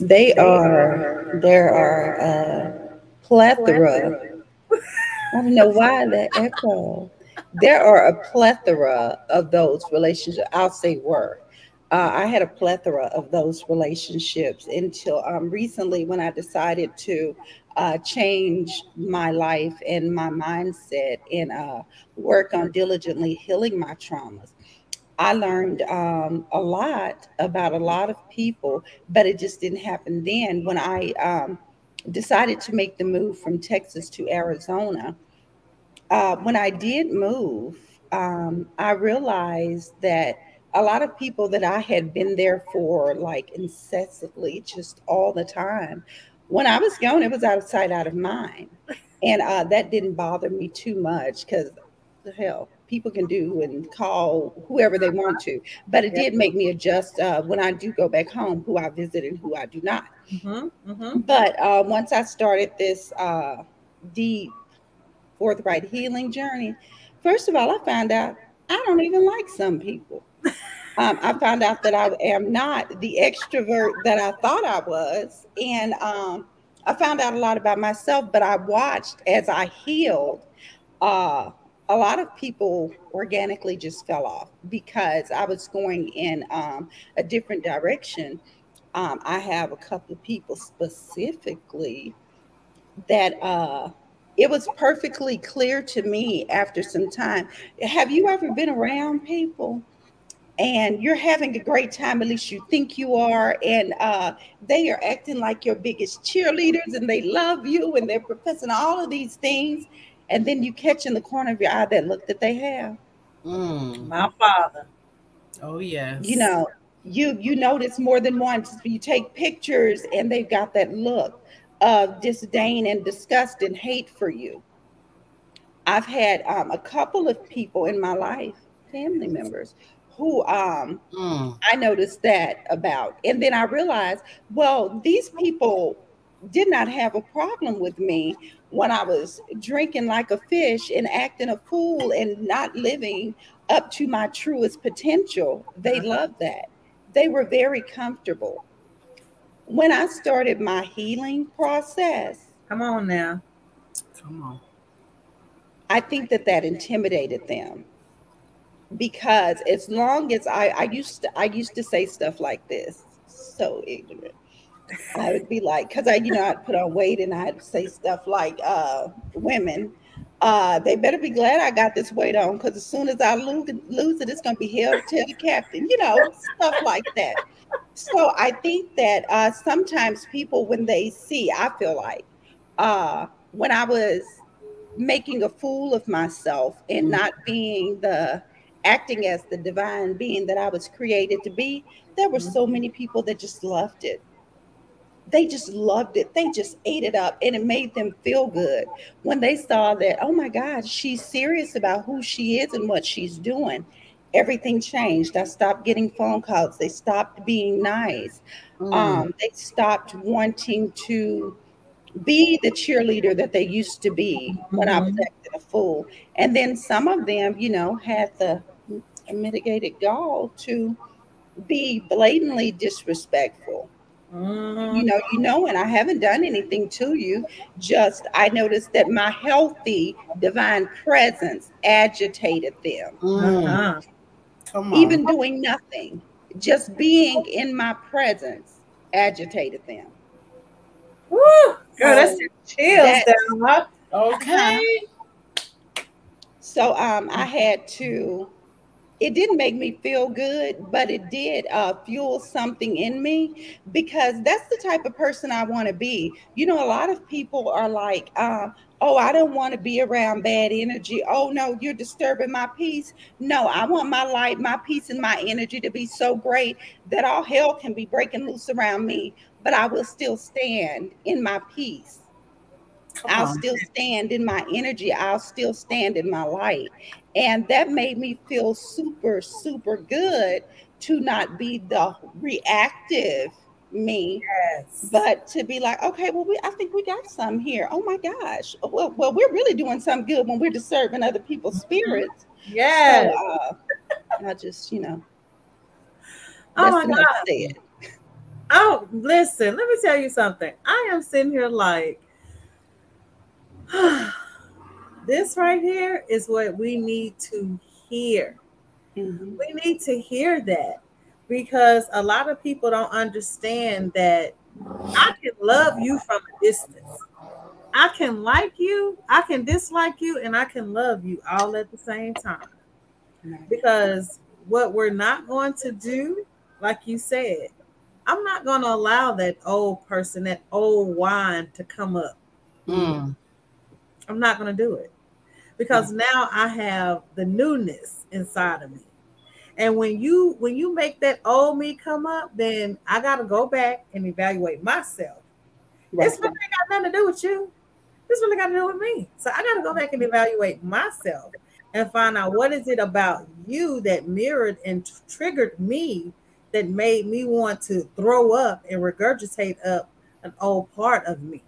They are, there are a plethora. I don't know why that echo there are a plethora of those relationships. I'll say were. Uh, I had a plethora of those relationships until um, recently when I decided to uh, change my life and my mindset and uh, work on diligently healing my traumas. I learned um, a lot about a lot of people, but it just didn't happen then. When I um, decided to make the move from Texas to Arizona, uh, when I did move, um, I realized that a lot of people that I had been there for like incessantly, just all the time, when I was gone, it was out of sight, out of mind. And uh, that didn't bother me too much because the hell, people can do and call whoever they want to. But it did make me adjust uh, when I do go back home, who I visit and who I do not. Mm-hmm, mm-hmm. But uh, once I started this uh, deep forthright healing journey, first of all, I found out I don't even like some people. um, I found out that I am not the extrovert that I thought I was. And um, I found out a lot about myself, but I watched as I healed. Uh, a lot of people organically just fell off because I was going in um, a different direction. Um, I have a couple of people specifically that uh, it was perfectly clear to me after some time. Have you ever been around people and you're having a great time, at least you think you are, and uh, they are acting like your biggest cheerleaders and they love you and they're professing all of these things, and then you catch in the corner of your eye that look that they have. Mm. My father. Oh yes. You know, you you notice more than once. You take pictures and they've got that look of disdain and disgust and hate for you. I've had um, a couple of people in my life, family members, who um, mm. I noticed that about. And then I realized, well, these people did not have a problem with me when I was drinking like a fish and acting a fool and not living up to my truest potential. They uh-huh. loved that. They were very comfortable. When I started my healing process, come on now. Come on. I think that that intimidated them because as long as I, I used to I used to say stuff like this, so ignorant. I would be like, because I, you know, I'd put on weight and I'd say stuff like, uh, women, uh, they better be glad I got this weight on because as soon as I lose, lose it, it's going to be held to the captain, you know, stuff like that. So I think that uh, sometimes people, when they see, I feel like uh, when I was making a fool of myself and not being the acting as the divine being that I was created to be, there were so many people that just loved it. They just loved it. They just ate it up and it made them feel good when they saw that, oh my God, she's serious about who she is and what she's doing. Everything changed. I stopped getting phone calls. They stopped being nice. Mm. Um, they stopped wanting to be the cheerleader that they used to be when I was mm-hmm. acting a fool. And then some of them, you know, had the mitigated gall to be blatantly disrespectful. Mm. You know, you know, and I haven't done anything to you. Just I noticed that my healthy divine presence agitated them. Mm. Uh-huh. Even doing nothing, just being in my presence agitated them. Woo! Girl, so that's chills down. Okay. So um, I had to it didn't make me feel good, but it did uh, fuel something in me because that's the type of person I want to be. You know, a lot of people are like, uh, oh, I don't want to be around bad energy. Oh, no, you're disturbing my peace. No, I want my light, my peace, and my energy to be so great that all hell can be breaking loose around me, but I will still stand in my peace. Come I'll on. still stand in my energy. I'll still stand in my light. And that made me feel super, super good to not be the reactive me, yes. but to be like, okay, well, we I think we got some here. Oh my gosh. Well, well, we're really doing something good when we're disturbing other people's mm-hmm. spirits. Yeah. So, uh, I just, you know. Oh my God. Oh, listen, let me tell you something. I am sitting here like this right here is what we need to hear. Mm-hmm. We need to hear that because a lot of people don't understand that I can love you from a distance. I can like you, I can dislike you, and I can love you all at the same time. Because what we're not going to do, like you said, I'm not going to allow that old person, that old wine to come up. Mm. I'm not going to do it because mm. now I have the newness inside of me. And when you when you make that old me come up, then I got to go back and evaluate myself. Right. This really got nothing to do with you. This really got to do with me. So I got to go back and evaluate myself and find out what is it about you that mirrored and t- triggered me that made me want to throw up and regurgitate up an old part of me.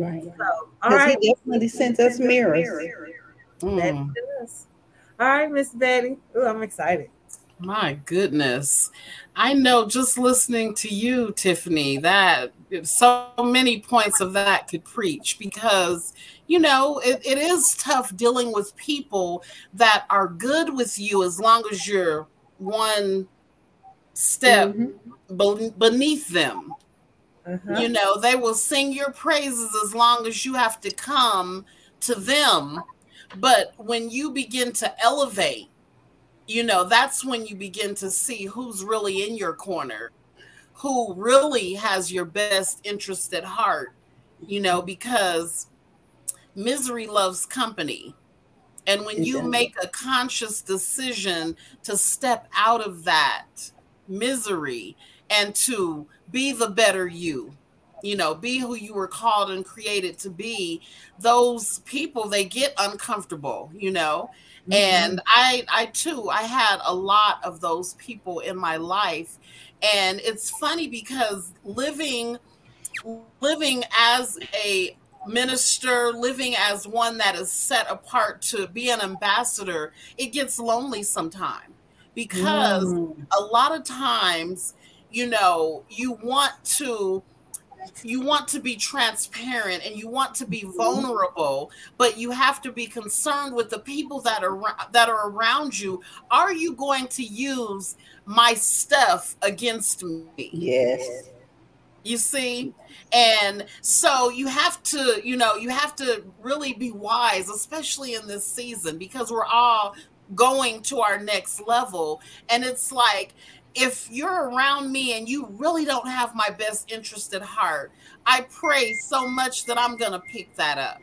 Right. So, all right. He definitely sent us mirrors. Mm. All right, Miss Betty. Oh, I'm excited. My goodness. I know just listening to you, Tiffany, that so many points of that could preach because, you know, it, it is tough dealing with people that are good with you as long as you're one step mm-hmm. beneath them. Uh-huh. You know, they will sing your praises as long as you have to come to them. But when you begin to elevate, you know, that's when you begin to see who's really in your corner, who really has your best interest at heart, you know, because misery loves company. And when you make a conscious decision to step out of that misery and to be the better you, you know, be who you were called and created to be, those people they get uncomfortable, you know. Mm-hmm. And I I too I had a lot of those people in my life. And it's funny because living living as a minister, living as one that is set apart to be an ambassador, it gets lonely sometimes because mm. a lot of times, you know, you want to you want to be transparent and you want to be mm-hmm. vulnerable but you have to be concerned with the people that are that are around you. Are you going to use my stuff against me? Yes. You see? And so you have to you know you have to really be wise especially in this season because we're all going to our next level. And it's like if you're around me and you really don't have my best interest at heart, I pray so much that I'm going to pick that up.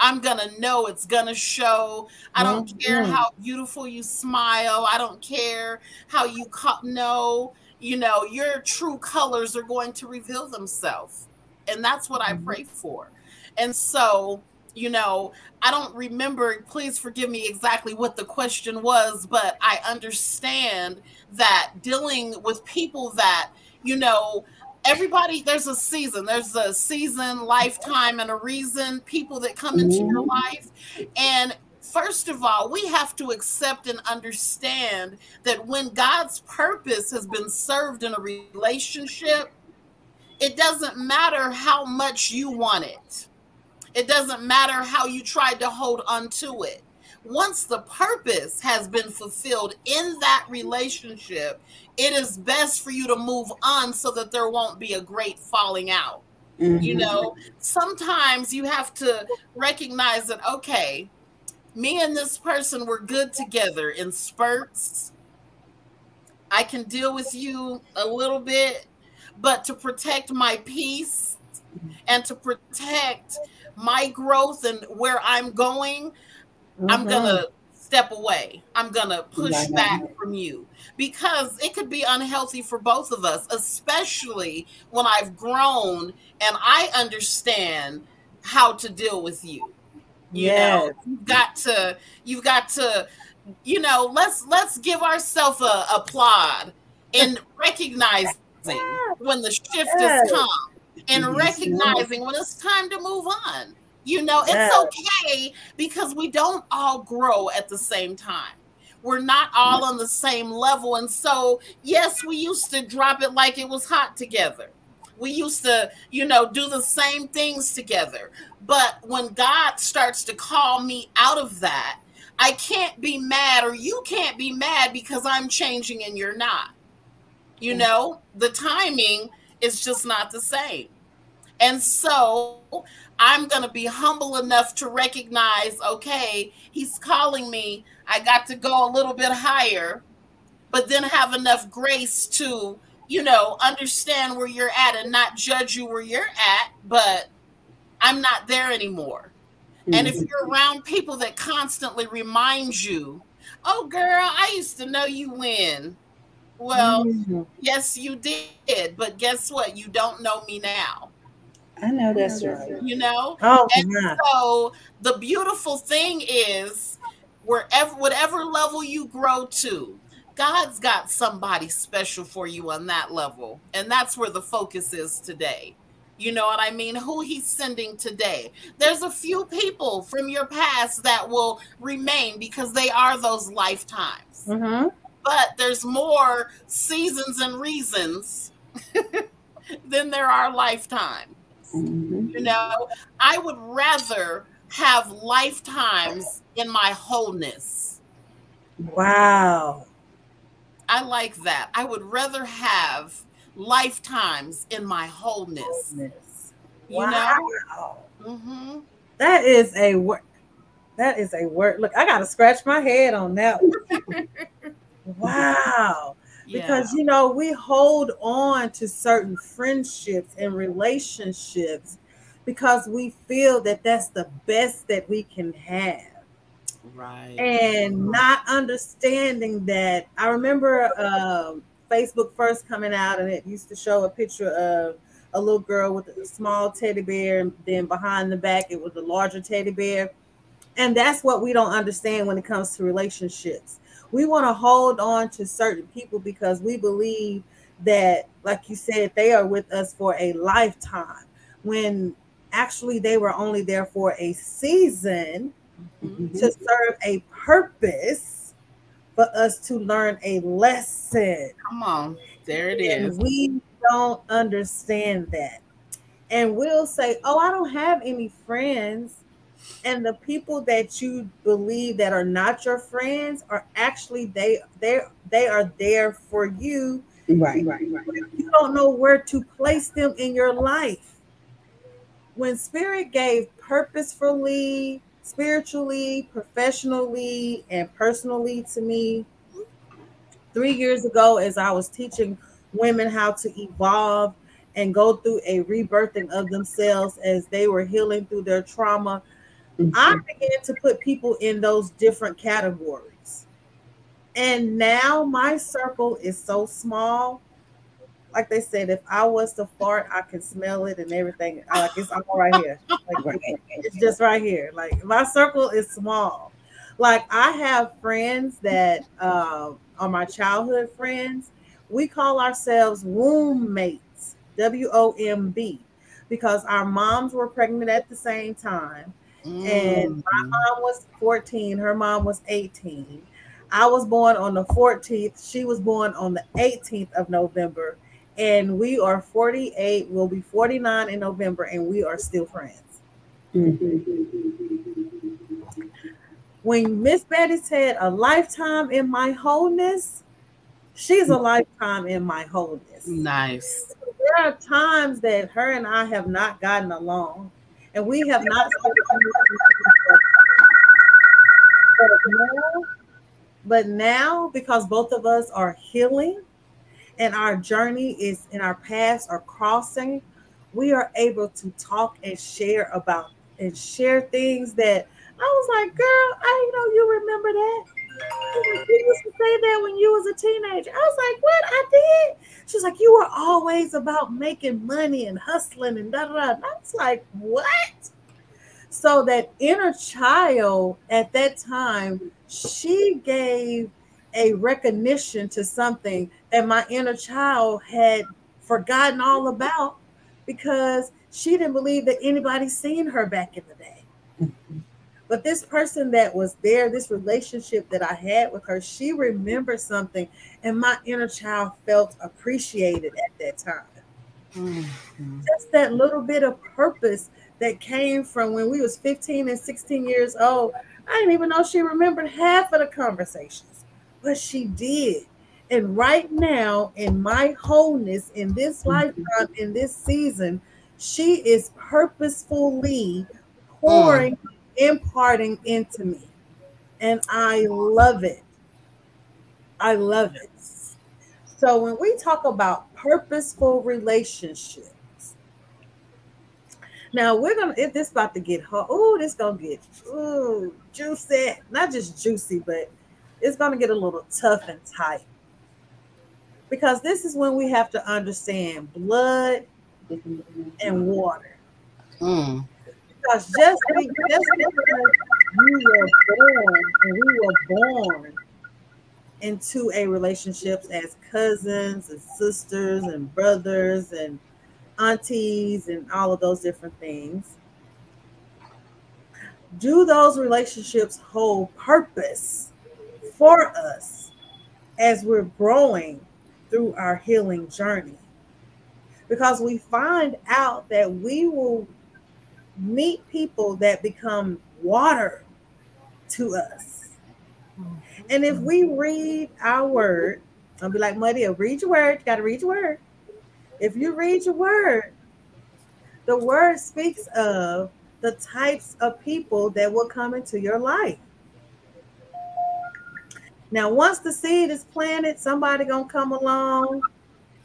I'm going to know it's going to show. I don't mm-hmm. care how beautiful you smile. I don't care how you know, you know, your true colors are going to reveal themselves. And that's what mm-hmm. I pray for. And so, you know, I don't remember, please forgive me exactly what the question was, but I understand that dealing with people that, you know, everybody, there's a season, there's a season, lifetime, and a reason, people that come into your mm-hmm. life. And first of all, we have to accept and understand that when God's purpose has been served in a relationship, it doesn't matter how much you want it it doesn't matter how you tried to hold on to it. Once the purpose has been fulfilled in that relationship, it is best for you to move on so that there won't be a great falling out. Mm-hmm. You know, sometimes you have to recognize that, okay, me and this person were good together in spurts. I can deal with you a little bit, but to protect my peace and to protect my growth and where I'm going, mm-hmm. I'm gonna step away. I'm gonna push yeah, back yeah. from you because it could be unhealthy for both of us, especially when I've grown and I understand how to deal with you. You yes. know, you've got to, you've got to, you know, let's let's give ourselves a applaud in recognizing when the shift yes. has come and recognizing when it's time to move on. You know, it's okay because we don't all grow at the same time. We're not all on the same level. And so, yes, we used to drop it like it was hot together. We used to, you know, do the same things together. But when God starts to call me out of that, I can't be mad, or you can't be mad because I'm changing and you're not. You mm. know, the timing is just not the same. And so I'm going to be humble enough to recognize okay, he's calling me. I got to go a little bit higher, but then have enough grace to, you know, understand where you're at and not judge you where you're at, but I'm not there anymore. Mm-hmm. And if mm-hmm. you're around people that constantly remind you, oh, girl, I used to know you when. Well, mm-hmm. yes, you did, but guess what? You don't know me now. I know that's right. You know? Oh, and yeah. so the beautiful thing is wherever whatever level you grow to, God's got somebody special for you on that level. And that's where the focus is today. You know what I mean? Who he's sending today. There's a few people from your past that will remain because they are those lifetimes. Mm-hmm. But there's more seasons and reasons than there are lifetimes. Mm-hmm. You know, I would rather have lifetimes in my wholeness. Wow. I like that. I would rather have lifetimes in my wholeness. wholeness. You wow. know? Mm-hmm. That is a word. That is a word. Look, I got to scratch my head on that wow. Yeah. Because, you know, we hold on to certain friendships and relationships because we feel that that's the best that we can have. Right. And not understanding that. I remember uh, Facebook first coming out and it used to show a picture of a little girl with a small teddy bear, and then behind the back, it was a larger teddy bear. And that's what we don't understand when it comes to relationships. We want to hold on to certain people because we believe that, like you said, they are with us for a lifetime. When actually they were only there for a season mm-hmm. to serve a purpose for us to learn a lesson. Come on, there it and is. We don't understand that. And we'll say, Oh, I don't have any friends. And the people that you believe that are not your friends are actually they they they are there for you. Right, right, right. You don't know where to place them in your life when spirit gave purposefully, spiritually, professionally, and personally to me three years ago, as I was teaching women how to evolve and go through a rebirthing of themselves as they were healing through their trauma. I began to put people in those different categories. And now my circle is so small like they said, if I was to fart, I can smell it and everything. I, like it's all right here. Like it's just right here. Like my circle is small. Like I have friends that uh, are my childhood friends. We call ourselves womb mates, W O M B, because our moms were pregnant at the same time. Mm. And my mm. mom was 14, her mom was 18. I was born on the 14th. She was born on the 18th of November and we are 48 we'll be 49 in november and we are still friends mm-hmm. when miss betty said a lifetime in my wholeness she's a lifetime in my wholeness nice there are times that her and i have not gotten along and we have not but now, because both of us are healing and our journey is in our paths are crossing, we are able to talk and share about and share things that I was like, girl, I know you remember that. You used to say that when you was a teenager. I was like, what? I did. She's like, you were always about making money and hustling and da da da. I was like, what? So that inner child at that time, she gave a recognition to something that my inner child had forgotten all about because she didn't believe that anybody seen her back in the day. But this person that was there, this relationship that I had with her, she remembered something, and my inner child felt appreciated at that time. Mm-hmm. Just that little bit of purpose that came from when we was 15 and 16 years old. I didn't even know she remembered half of the conversations, but she did. And right now, in my wholeness, in this mm-hmm. lifetime, in this season, she is purposefully pouring, mm. Imparting into me. And I love it. I love it. So when we talk about purposeful relationships, now we're gonna if this about to get hot. Oh, this gonna get ooh juicy. Not just juicy, but it's gonna get a little tough and tight because this is when we have to understand blood and water. Mm. Because just, just because you were born and we were born into a relationship as cousins and sisters and brothers and aunties and all of those different things. Do those relationships hold purpose for us as we're growing through our healing journey. Because we find out that we will meet people that become water to us. And if we mm-hmm. read our word, I'll be like, Muddy, read your word. You got to read your word. If you read your word, the word speaks of the types of people that will come into your life. Now, once the seed is planted, somebody gonna come along.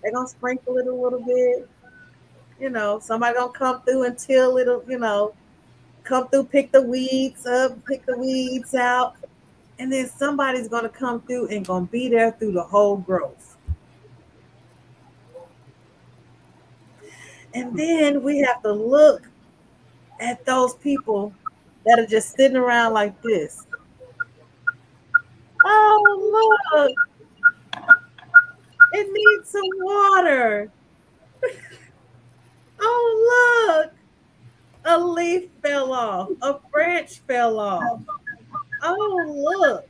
They're gonna sprinkle it a little bit. You know, somebody gonna come through and till it. You know, come through, pick the weeds up, pick the weeds out, and then somebody's gonna come through and gonna be there through the whole growth. And then we have to look at those people that are just sitting around like this. Oh, look. It needs some water. Oh, look. A leaf fell off. A branch fell off. Oh, look.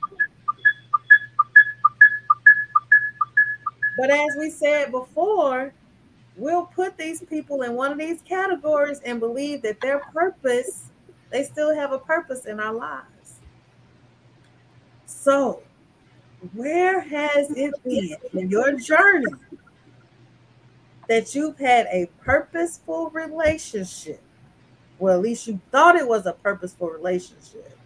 But as we said before, we'll put these people in one of these categories and believe that their purpose, they still have a purpose in our lives. So, where has it been in your journey that you've had a purposeful relationship? Well, at least you thought it was a purposeful relationship,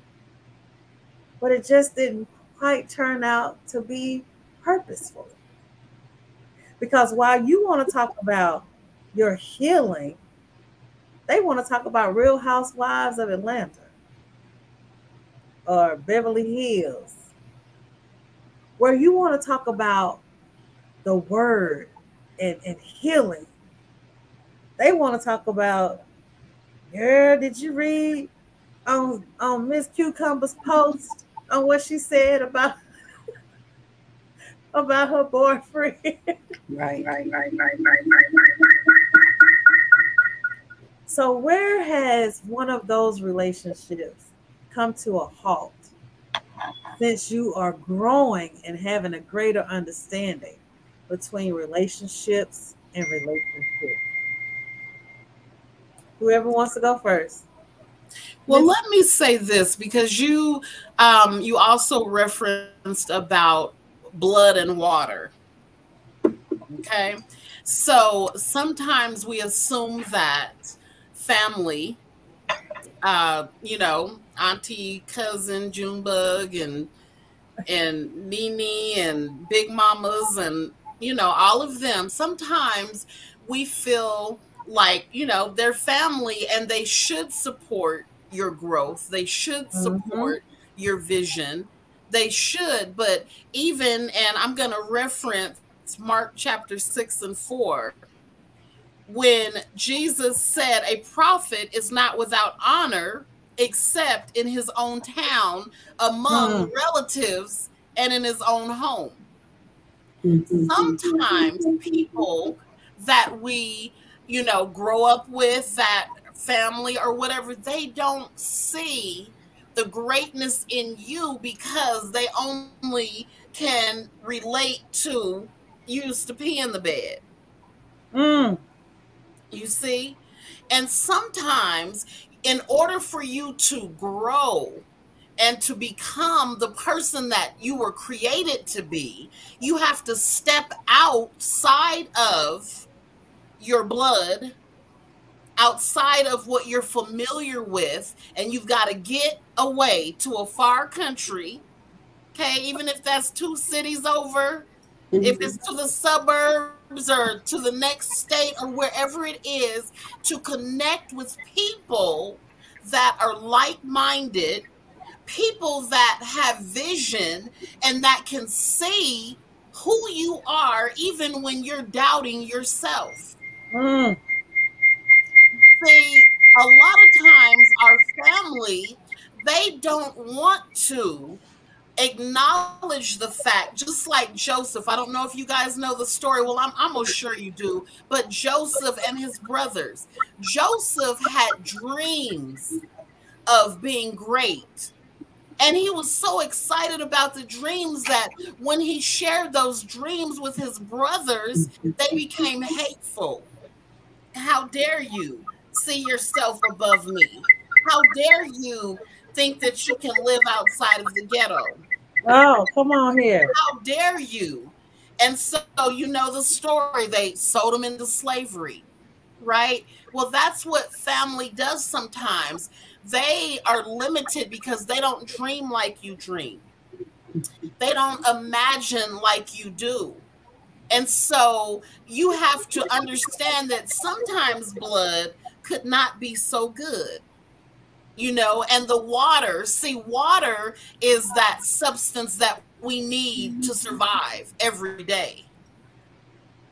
but it just didn't quite turn out to be purposeful. Because while you want to talk about your healing, they want to talk about Real Housewives of Atlanta or Beverly Hills, where you want to talk about the word and, and healing. They want to talk about, girl, did you read on, on Miss Cucumber's post on what she said about about her boyfriend. Right, right, right, right, right, right, right. So, where has one of those relationships come to a halt since you are growing and having a greater understanding between relationships and relationships? Whoever wants to go first. Well, let me say this because you um, you also referenced about blood and water. Okay. So sometimes we assume that family, uh, you know, auntie, cousin, Junebug, and and Nini and Big Mamas and you know all of them. Sometimes we feel like you know they're family and they should support your growth. They should mm-hmm. support mm-hmm. your vision they should, but even, and I'm going to reference Mark chapter 6 and 4, when Jesus said, A prophet is not without honor except in his own town, among hmm. relatives, and in his own home. Sometimes people that we, you know, grow up with, that family or whatever, they don't see the greatness in you because they only can relate to used to pee in the bed. Mm. You see? And sometimes, in order for you to grow and to become the person that you were created to be, you have to step outside of your blood, outside of what you're familiar with, and you've got to get away to a far country, okay, even if that's two cities over, mm-hmm. if it's to the suburbs or to the next state or wherever it is, to connect with people that are like minded, people that have vision and that can see who you are even when you're doubting yourself. Mm. See, a lot of times our family they don't want to acknowledge the fact, just like Joseph. I don't know if you guys know the story. Well, I'm almost sure you do. But Joseph and his brothers, Joseph had dreams of being great. And he was so excited about the dreams that when he shared those dreams with his brothers, they became hateful. How dare you see yourself above me? How dare you think that you can live outside of the ghetto? Oh, come on here. How dare you? And so, you know the story. They sold him into slavery, right? Well, that's what family does sometimes. They are limited because they don't dream like you dream, they don't imagine like you do. And so you have to understand that sometimes blood could not be so good you know, and the water. See, water is that substance that we need to survive every day.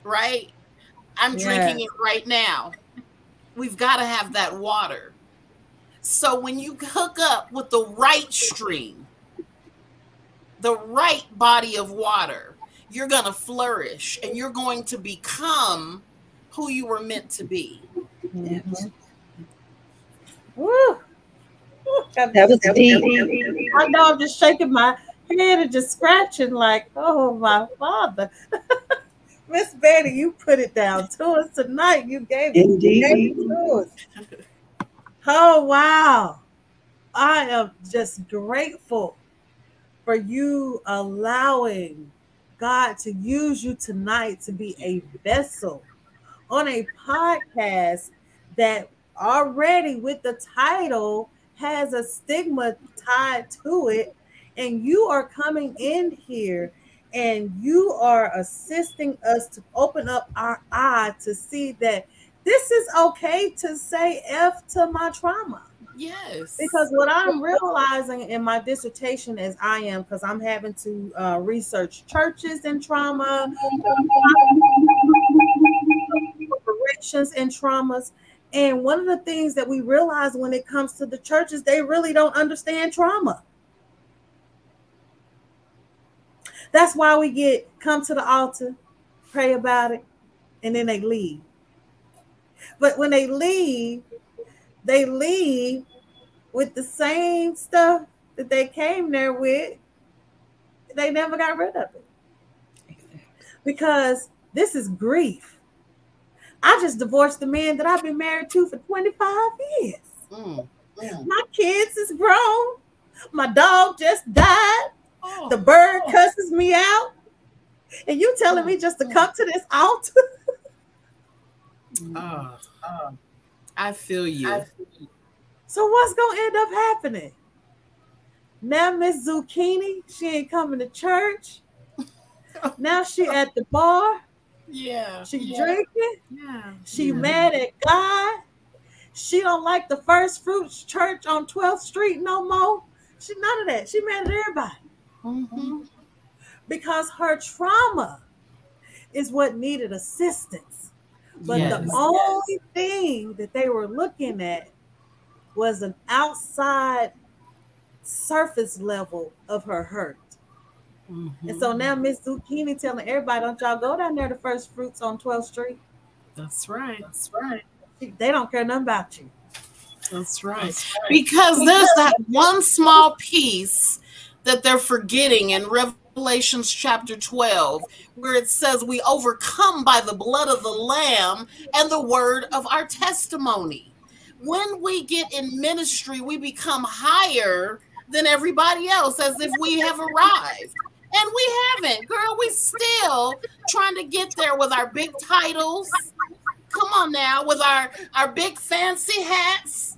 Right? I'm yeah. drinking it right now. We've got to have that water. So when you hook up with the right stream, the right body of water, you're going to flourish and you're going to become who you were meant to be. Mm-hmm. Woo. That was deep. I know I'm just shaking my head and just scratching like, oh my father. Miss Betty, you put it down to us tonight. You gave, Indeed. Gave it to us. Oh wow. I am just grateful for you allowing God to use you tonight to be a vessel on a podcast that already with the title has a stigma tied to it and you are coming in here and you are assisting us to open up our eye to see that this is okay to say F to my trauma. Yes. Because what I'm realizing in my dissertation as I am, because I'm having to uh, research churches and trauma, corporations and traumas. And one of the things that we realize when it comes to the churches, they really don't understand trauma. That's why we get come to the altar, pray about it, and then they leave. But when they leave, they leave with the same stuff that they came there with. They never got rid of it. Because this is grief. I just divorced the man that I've been married to for 25 years. Mm, mm. My kids is grown. My dog just died. Oh, the bird oh. cusses me out. And you telling me just to come to this altar? oh, oh, I feel you. I feel you. So what's gonna end up happening? Now Miss Zucchini, she ain't coming to church. now she at the bar. Yeah. She yeah. drinking. Yeah. She yeah. mad at God. She don't like the first fruits church on 12th Street no more. She none of that. She mad at everybody. Mm-hmm. Because her trauma is what needed assistance. But yes. the only yes. thing that they were looking at was an outside surface level of her hurt. Mm-hmm. And so now Miss Zucchini telling everybody, don't y'all go down there to First Fruits on 12th Street. That's right. That's right. They don't care nothing about you. That's right. That's right. Because there's that one small piece that they're forgetting in Revelations chapter 12, where it says, We overcome by the blood of the Lamb and the word of our testimony. When we get in ministry, we become higher than everybody else as if we have arrived. And we haven't, girl. We still trying to get there with our big titles. Come on now, with our, our big fancy hats.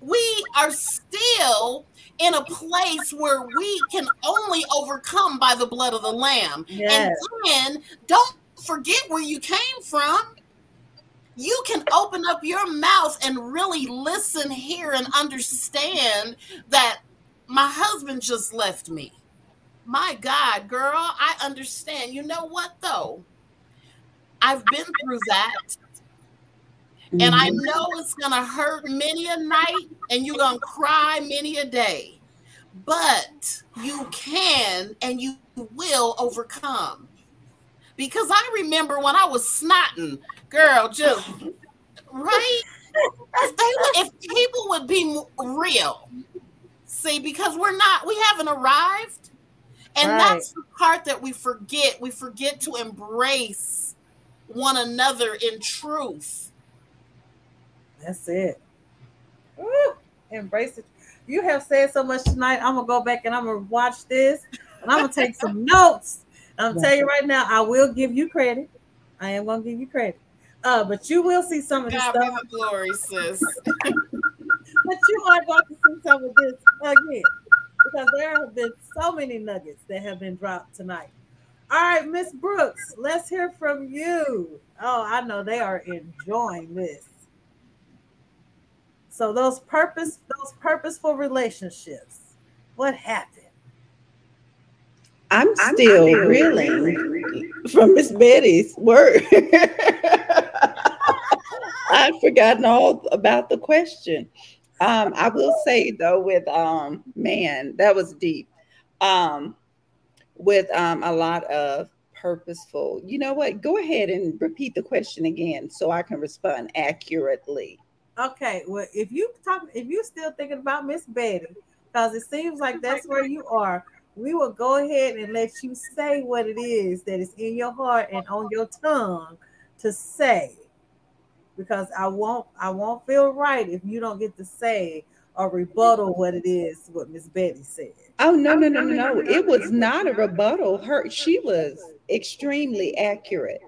We are still in a place where we can only overcome by the blood of the lamb. Yes. And then don't forget where you came from. You can open up your mouth and really listen, hear, and understand that my husband just left me. My God, girl, I understand. You know what, though? I've been through that. And I mm-hmm. know it's going to hurt many a night and you're to cry many a day. But you can and you will overcome. Because I remember when I was snotting, girl, just right? if, they, if people would be real, See, because we're not, we haven't arrived. And right. that's the part that we forget. We forget to embrace one another in truth. That's it. Woo, embrace it. You have said so much tonight. I'm gonna go back and I'm gonna watch this and I'm gonna take some notes. I'm telling you right now, I will give you credit. I am gonna give you credit. Uh, but you will see some of this God stuff. glory, sis. but you are going to see some of this again because there have been so many nuggets that have been dropped tonight. All right, Miss Brooks, let's hear from you. Oh, I know they are enjoying this. So those purpose, those purposeful relationships, what happened? I'm still I'm reeling from Miss Betty's word. I'd forgotten all about the question. Um, I will say though, with um, man, that was deep. Um, with um, a lot of purposeful. You know what? Go ahead and repeat the question again so I can respond accurately. Okay. Well, if you talk, if you're still thinking about Miss Betty, because it seems like that's where you are, we will go ahead and let you say what it is that is in your heart and on your tongue to say because I won't I won't feel right if you don't get to say or rebuttal what it is what Miss Betty said. Oh no, no, no, no, no. It was not a rebuttal. Her she was extremely accurate.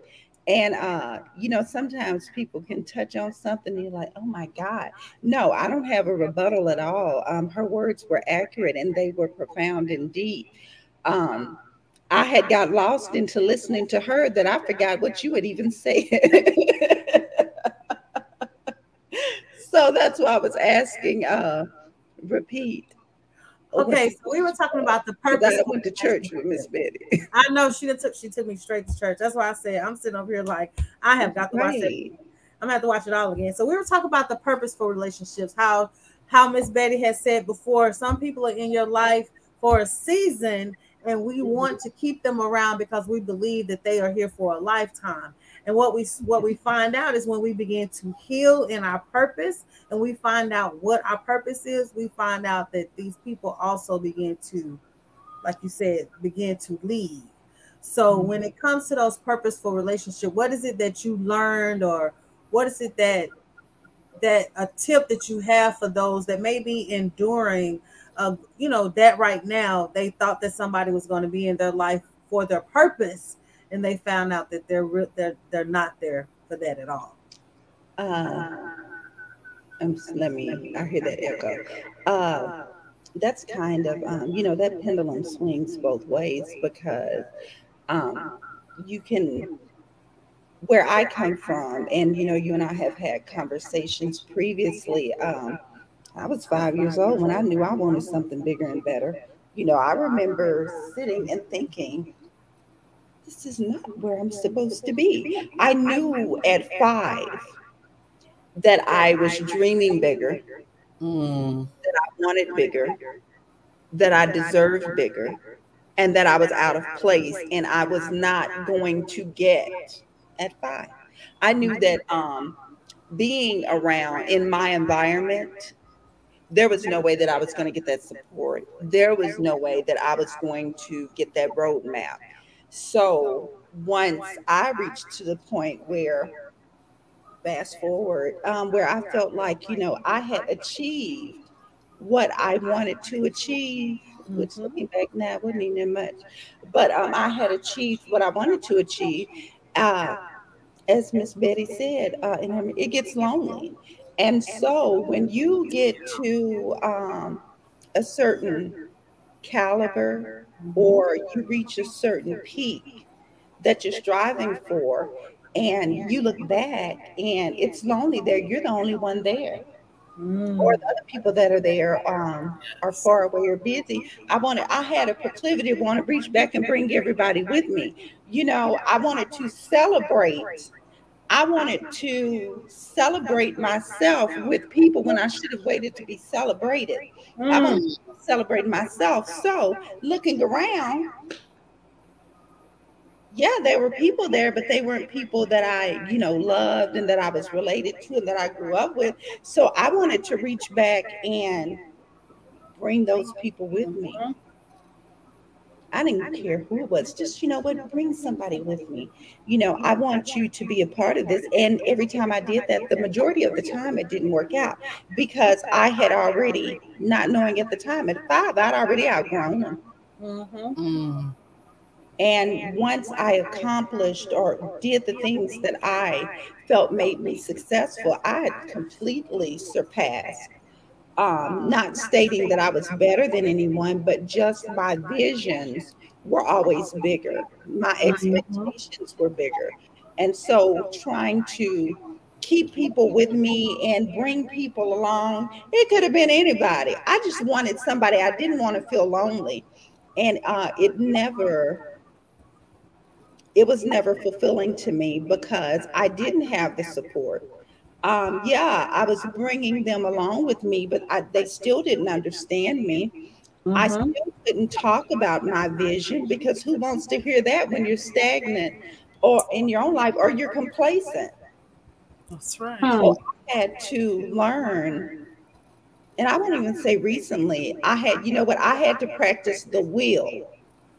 And uh, you know, sometimes people can touch on something and you're like, oh my God. No, I don't have a rebuttal at all. Um, her words were accurate and they were profound and deep. Um, I had got lost into listening to her that I forgot what you had even said. so that's why I was asking. Uh, repeat. Okay, so we were talking about the purpose. I went to church with Miss Betty. I know she took she took me straight to church. That's why I said I'm sitting over here like I have got to right. watch it. I'm gonna have to watch it all again. So we were talking about the purposeful relationships. How how Miss Betty has said before, some people are in your life for a season, and we mm-hmm. want to keep them around because we believe that they are here for a lifetime. And what we what we find out is when we begin to heal in our purpose and we find out what our purpose is, we find out that these people also begin to, like you said, begin to leave. So mm-hmm. when it comes to those purposeful relationship, what is it that you learned or what is it that that a tip that you have for those that may be enduring uh, you know that right now they thought that somebody was going to be in their life for their purpose and they found out that they're they're they're not there for that at all. Uh, um, let me. I hear that echo. Uh, that's kind of um, you know that pendulum swings both ways because um, you can where I come from, and you know, you and I have had conversations previously. Um, I was five years old when I knew I wanted something bigger and better. You know, I remember sitting and thinking, this is not where I'm supposed to be. I knew at five that I was dreaming bigger, mm. that I wanted bigger, that I deserved bigger, and that I was out of place and I was not going to get at five. I knew that um, being around in my environment, there was no way that I was going to get that support. There was no way that I was going to get that roadmap. So once I reached to the point where, fast forward, um, where I felt like, you know, I had achieved what I wanted to achieve, which looking back now wouldn't mean that much, but um, I had achieved what I wanted to achieve. Uh, as Miss Betty said, uh, her, it gets lonely. And so when you get to um, a certain caliber, or you reach a certain peak that you're striving for and you look back and it's lonely there. You're the only one there. Mm. or the other people that are there um, are far away or busy. I wanted i had a proclivity to want to reach back and bring everybody with me. You know i wanted to celebrate I wanted to celebrate myself with people when I should have waited to be celebrated. Mm. I wanted to celebrate myself. So looking around, yeah, there were people there, but they weren't people that I, you know, loved and that I was related to and that I grew up with. So I wanted to reach back and bring those people with me. I didn't care who it was. Just, you know what, bring somebody with me. You know, I want you to be a part of this. And every time I did that, the majority of the time it didn't work out because I had already, not knowing at the time, at five, I'd already outgrown them. Mhm. Mm. And once I accomplished or did the things that I felt made me successful, I had completely surpassed. Um, not stating that I was better than anyone, but just my visions were always bigger. My expectations were bigger. And so trying to keep people with me and bring people along, it could have been anybody. I just wanted somebody, I didn't want to feel lonely. And uh, it never it was never fulfilling to me because I didn't have the support. Um, yeah, I was bringing them along with me, but I, they still didn't understand me. I Mhm. still couldn't talk about my vision because who wants to hear that when you're stagnant or in your own life or you're complacent? That's right. Hmm. So I had to learn, and I won't even say recently, I had, you know what, I had to practice the will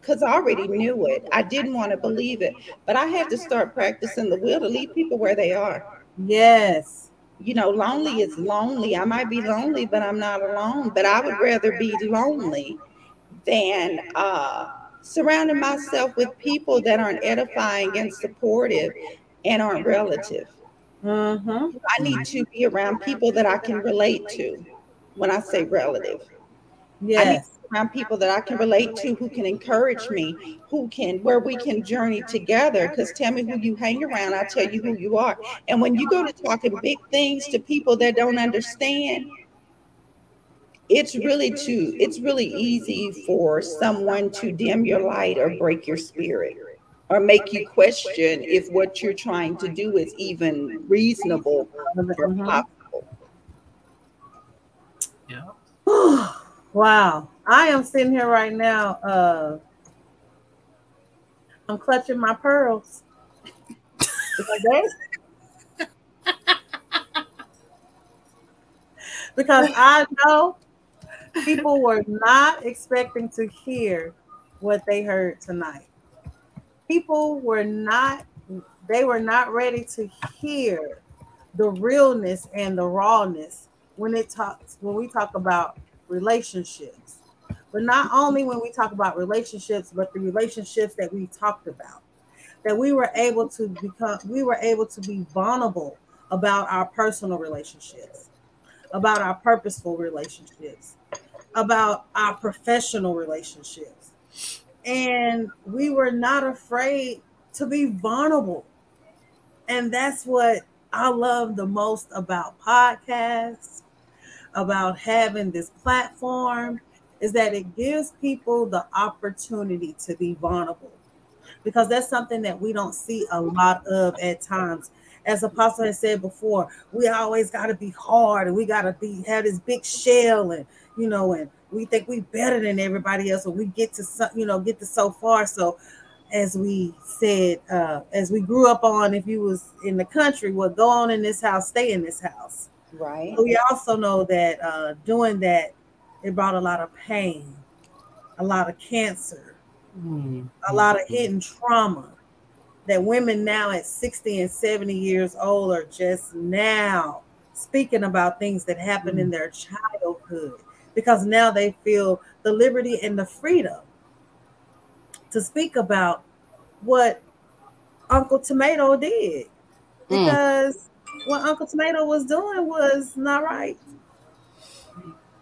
because I already knew it. I didn't want to believe it, but I had to start practicing the will to leave people where they are. Yes. You know, lonely is lonely. I might be lonely, but I'm not alone. But I would rather be lonely than uh, surrounding myself with people that aren't edifying and supportive and aren't relative. Mm-hmm. I need to be around people that I can relate to when I say relative. Yes. Around people that I can relate to who can encourage me, who can, where we can journey together. Because tell me who you hang around, I'll tell you who you are. And when you go to talking big things to people that don't understand, it's really too, it's really easy for someone to dim your light or break your spirit or make you question if what you're trying to do is even reasonable or possible. Yeah. wow. I am sitting here right now. Uh, I'm clutching my pearls. Because I know people were not expecting to hear what they heard tonight. People were not they were not ready to hear the realness and the rawness when it talks when we talk about relationships. But not only when we talk about relationships, but the relationships that we talked about. That we were able to become we were able to be vulnerable about our personal relationships, about our purposeful relationships, about our professional relationships. And we were not afraid to be vulnerable. And that's what I love the most about podcasts, about having this platform, is that it gives people the opportunity to be vulnerable. Because that's something that we don't see a lot of at times. As Apostle has said before, we always got to be hard and we got to be have this big shell and you know, and we think we better than everybody else, and we get to so, you know get to so far. So as we said, uh, as we grew up on, if you was in the country, well, go on in this house, stay in this house. Right. But we also know that uh, doing that, it brought a lot of pain, a lot of cancer, Mm. a lot of hidden trauma that women now at 60 and 70 years old are just now speaking about things that happened in their childhood because now they feel the liberty and the freedom to speak about what Uncle Tomato did Mm. because what Uncle Tomato was doing was not right.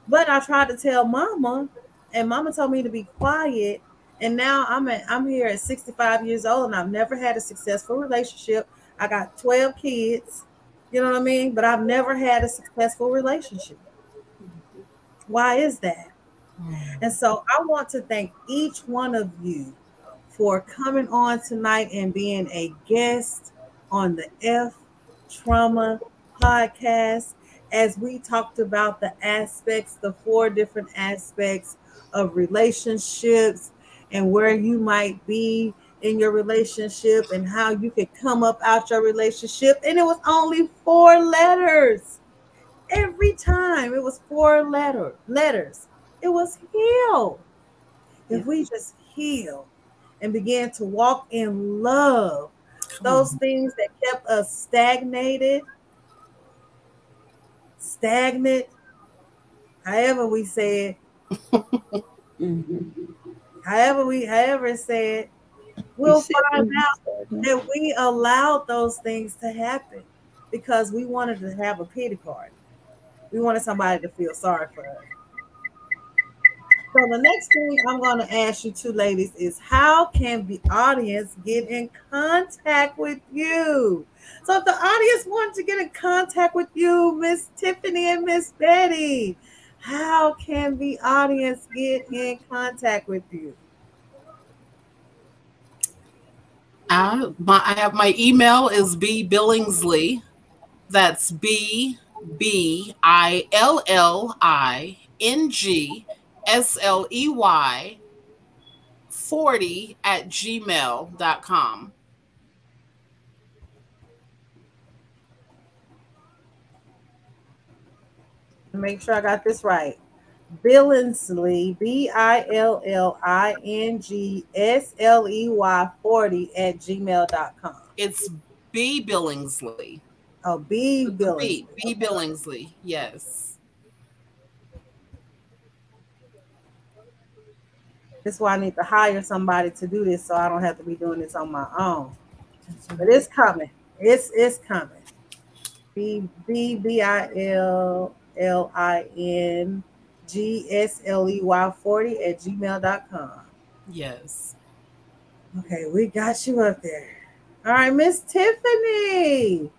But I tried to tell Mama, and Mama told me to be quiet. And now I'm at I'm here at 65 years old, and I've never had a successful relationship. I got 12 kids, you know what I mean? But I've never had a successful relationship. Why is that? And so I want to thank each one of you for coming on tonight and being a guest on the F Trauma podcast as we talked about the aspects, the four different aspects of relationships and where you might be in your relationship and how you could come up out your relationship. And it was only four letters. Every time it was four letter letters. it was heal. If we just heal and began to walk in love, those things that kept us stagnated, stagnant, however we say it, mm-hmm. however we however it said, we'll find out that we allowed those things to happen because we wanted to have a pity party. We wanted somebody to feel sorry for us. So the next thing I'm going to ask you two ladies is how can the audience get in contact with you? So if the audience wants to get in contact with you, Miss Tiffany and Miss Betty, how can the audience get in contact with you? Uh, my, I have my email is b billingsley. That's b b i l l i n g s l e y 40 at gmail.com. Make sure I got this right. Billingsley, B I L L I N G S L E Y 40 at gmail.com. It's B Billingsley. Oh, B Billingsley. B, B Billingsley, yes. This is why I need to hire somebody to do this so I don't have to be doing this on my own. But it's coming. It's it's coming. B B B I L L I N G S L E Y 40 at gmail.com. Yes. Okay, we got you up there. All right, Miss Tiffany.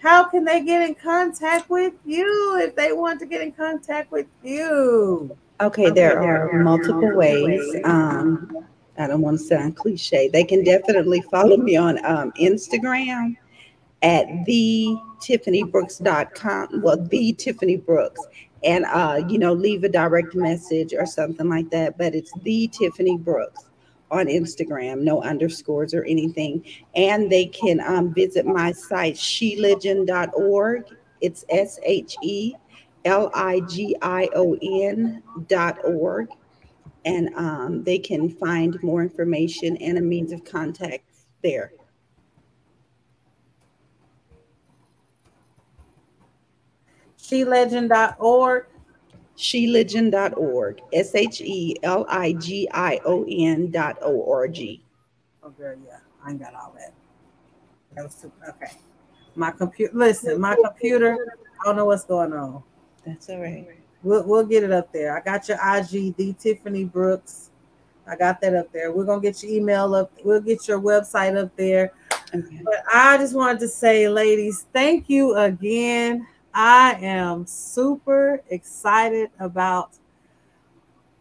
How can they get in contact with you if they want to get in contact with you? Okay, there are multiple ways. Um, I don't want to sound cliche. They can definitely follow me on um, Instagram at the tiffanybrooks.com. Well, the Tiffany Brooks and uh, you know, leave a direct message or something like that. But it's the Tiffany Brooks on Instagram, no underscores or anything. And they can um, visit my site, sheligion.org. It's S H E L I G I O N dot org. And um, they can find more information and a means of contact there. SheLigion.org. SheLigion.org. S H E L I G I O N dot O R G. Okay, yeah, I ain't got all that. That was too, okay. My computer, listen, my computer, I don't know what's going on. That's all right. We'll, we'll get it up there. I got your IG, the Tiffany Brooks. I got that up there. We're gonna get your email up. We'll get your website up there. Okay. But I just wanted to say, ladies, thank you again I am super excited about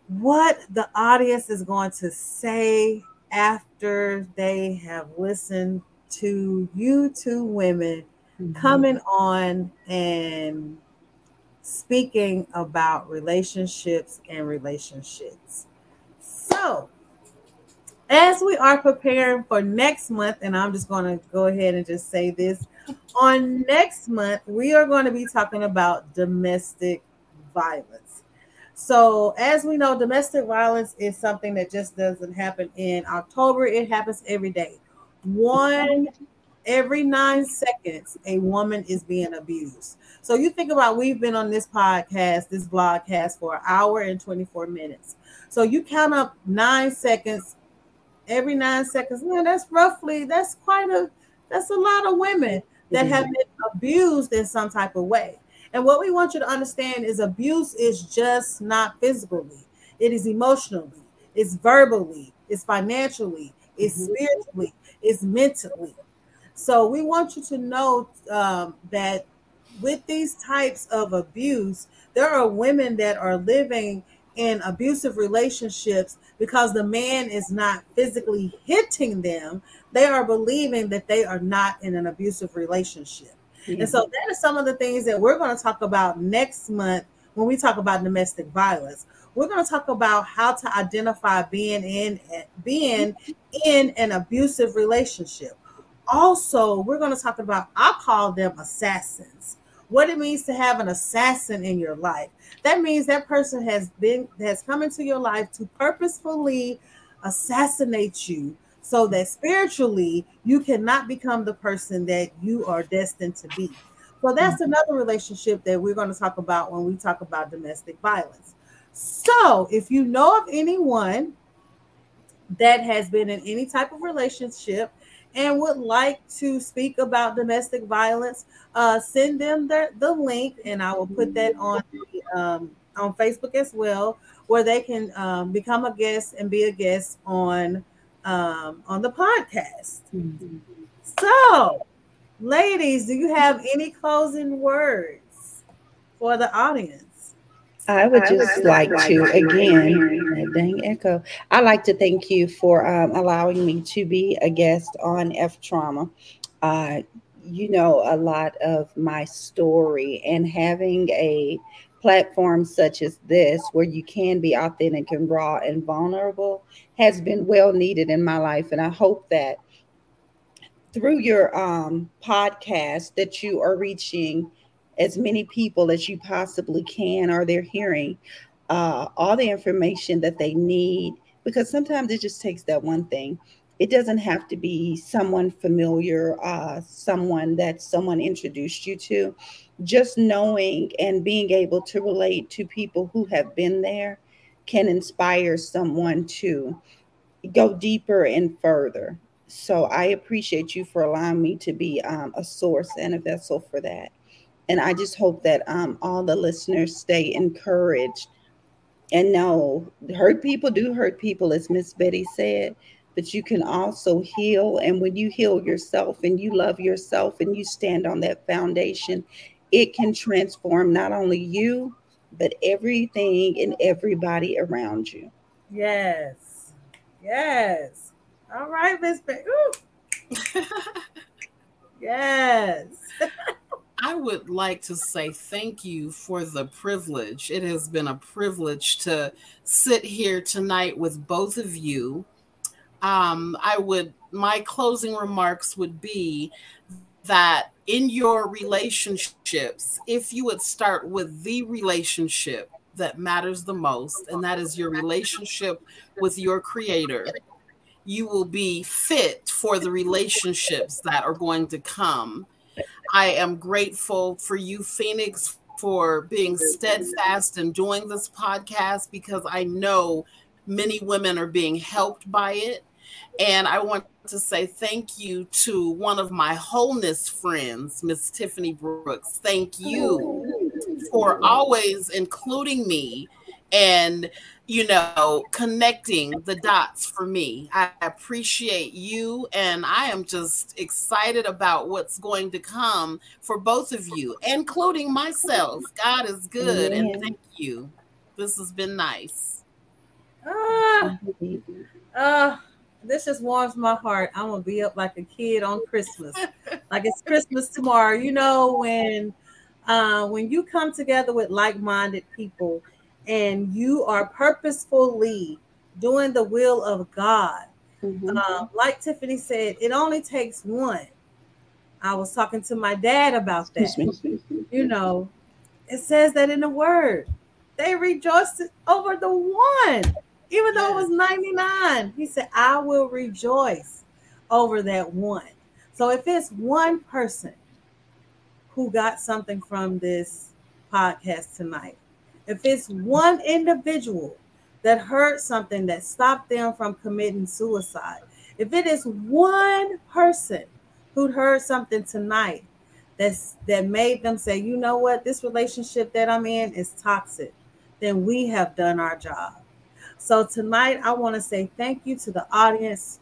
what the audience is going to say after they have listened to you two women mm-hmm. coming on and speaking about relationships and relationships. So, as we are preparing for next month, and I'm just going to go ahead and just say this on next month, we are going to be talking about domestic violence. So, as we know, domestic violence is something that just doesn't happen in October, it happens every day. One every nine seconds, a woman is being abused. So, you think about we've been on this podcast, this vlogcast for an hour and 24 minutes. So, you count up nine seconds every nine seconds. Man, that's roughly, that's quite a, that's a lot of women that mm-hmm. have been abused in some type of way. And what we want you to understand is abuse is just not physically, it is emotionally, it's verbally, it's financially, it's mm-hmm. spiritually, it's mentally. So we want you to know um, that with these types of abuse, there are women that are living in abusive relationships because the man is not physically hitting them, they are believing that they are not in an abusive relationship. Mm-hmm. And so that is some of the things that we're going to talk about next month when we talk about domestic violence. We're going to talk about how to identify being in being in an abusive relationship. Also, we're going to talk about I call them assassins what it means to have an assassin in your life. That means that person has been has come into your life to purposefully assassinate you so that spiritually you cannot become the person that you are destined to be. So that's mm-hmm. another relationship that we're going to talk about when we talk about domestic violence. So, if you know of anyone that has been in any type of relationship and would like to speak about domestic violence, uh, send them the, the link, and I will put that on the, um, on Facebook as well, where they can um, become a guest and be a guest on um, on the podcast. So, ladies, do you have any closing words for the audience? I would just like, to again, dang echo. I like to thank you for um, allowing me to be a guest on F Trauma. Uh, you know a lot of my story, and having a platform such as this, where you can be authentic and raw and vulnerable, has been well needed in my life. And I hope that through your um, podcast, that you are reaching as many people as you possibly can, or they're hearing uh, all the information that they need. Because sometimes it just takes that one thing. It doesn't have to be someone familiar, uh, someone that someone introduced you to. Just knowing and being able to relate to people who have been there can inspire someone to go deeper and further. So I appreciate you for allowing me to be um, a source and a vessel for that. And I just hope that um, all the listeners stay encouraged and know hurt people do hurt people, as Miss Betty said, but you can also heal. And when you heal yourself and you love yourself and you stand on that foundation, it can transform not only you, but everything and everybody around you. Yes. Yes. All right, Miss Betty. yes. I would like to say thank you for the privilege. It has been a privilege to sit here tonight with both of you. Um, I would, my closing remarks would be that in your relationships, if you would start with the relationship that matters the most, and that is your relationship with your creator, you will be fit for the relationships that are going to come I am grateful for you, Phoenix, for being steadfast and doing this podcast because I know many women are being helped by it. And I want to say thank you to one of my wholeness friends, Miss Tiffany Brooks. Thank you oh, for always including me and you know, connecting the dots for me. I appreciate you, and I am just excited about what's going to come for both of you, including myself. God is good, and thank you. This has been nice. Ah, uh, this just warms my heart. I'm gonna be up like a kid on Christmas, like it's Christmas tomorrow. You know when, uh, when you come together with like-minded people and you are purposefully doing the will of God. Mm-hmm. Uh, like Tiffany said, it only takes one. I was talking to my dad about that. you know, it says that in the word. They rejoiced over the one, even though it was 99. He said, I will rejoice over that one. So if it's one person who got something from this podcast tonight, if it's one individual that heard something that stopped them from committing suicide, if it is one person who heard something tonight that's that made them say, you know what, this relationship that I'm in is toxic, then we have done our job. So tonight I want to say thank you to the audience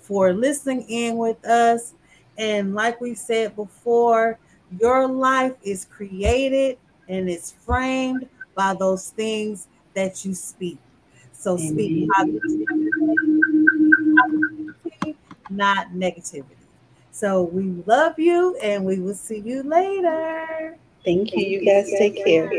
for listening in with us. And like we said before, your life is created and it's framed by those things that you speak. So speak positivity, not negativity. So we love you and we will see you later. Thank you. You guys take care.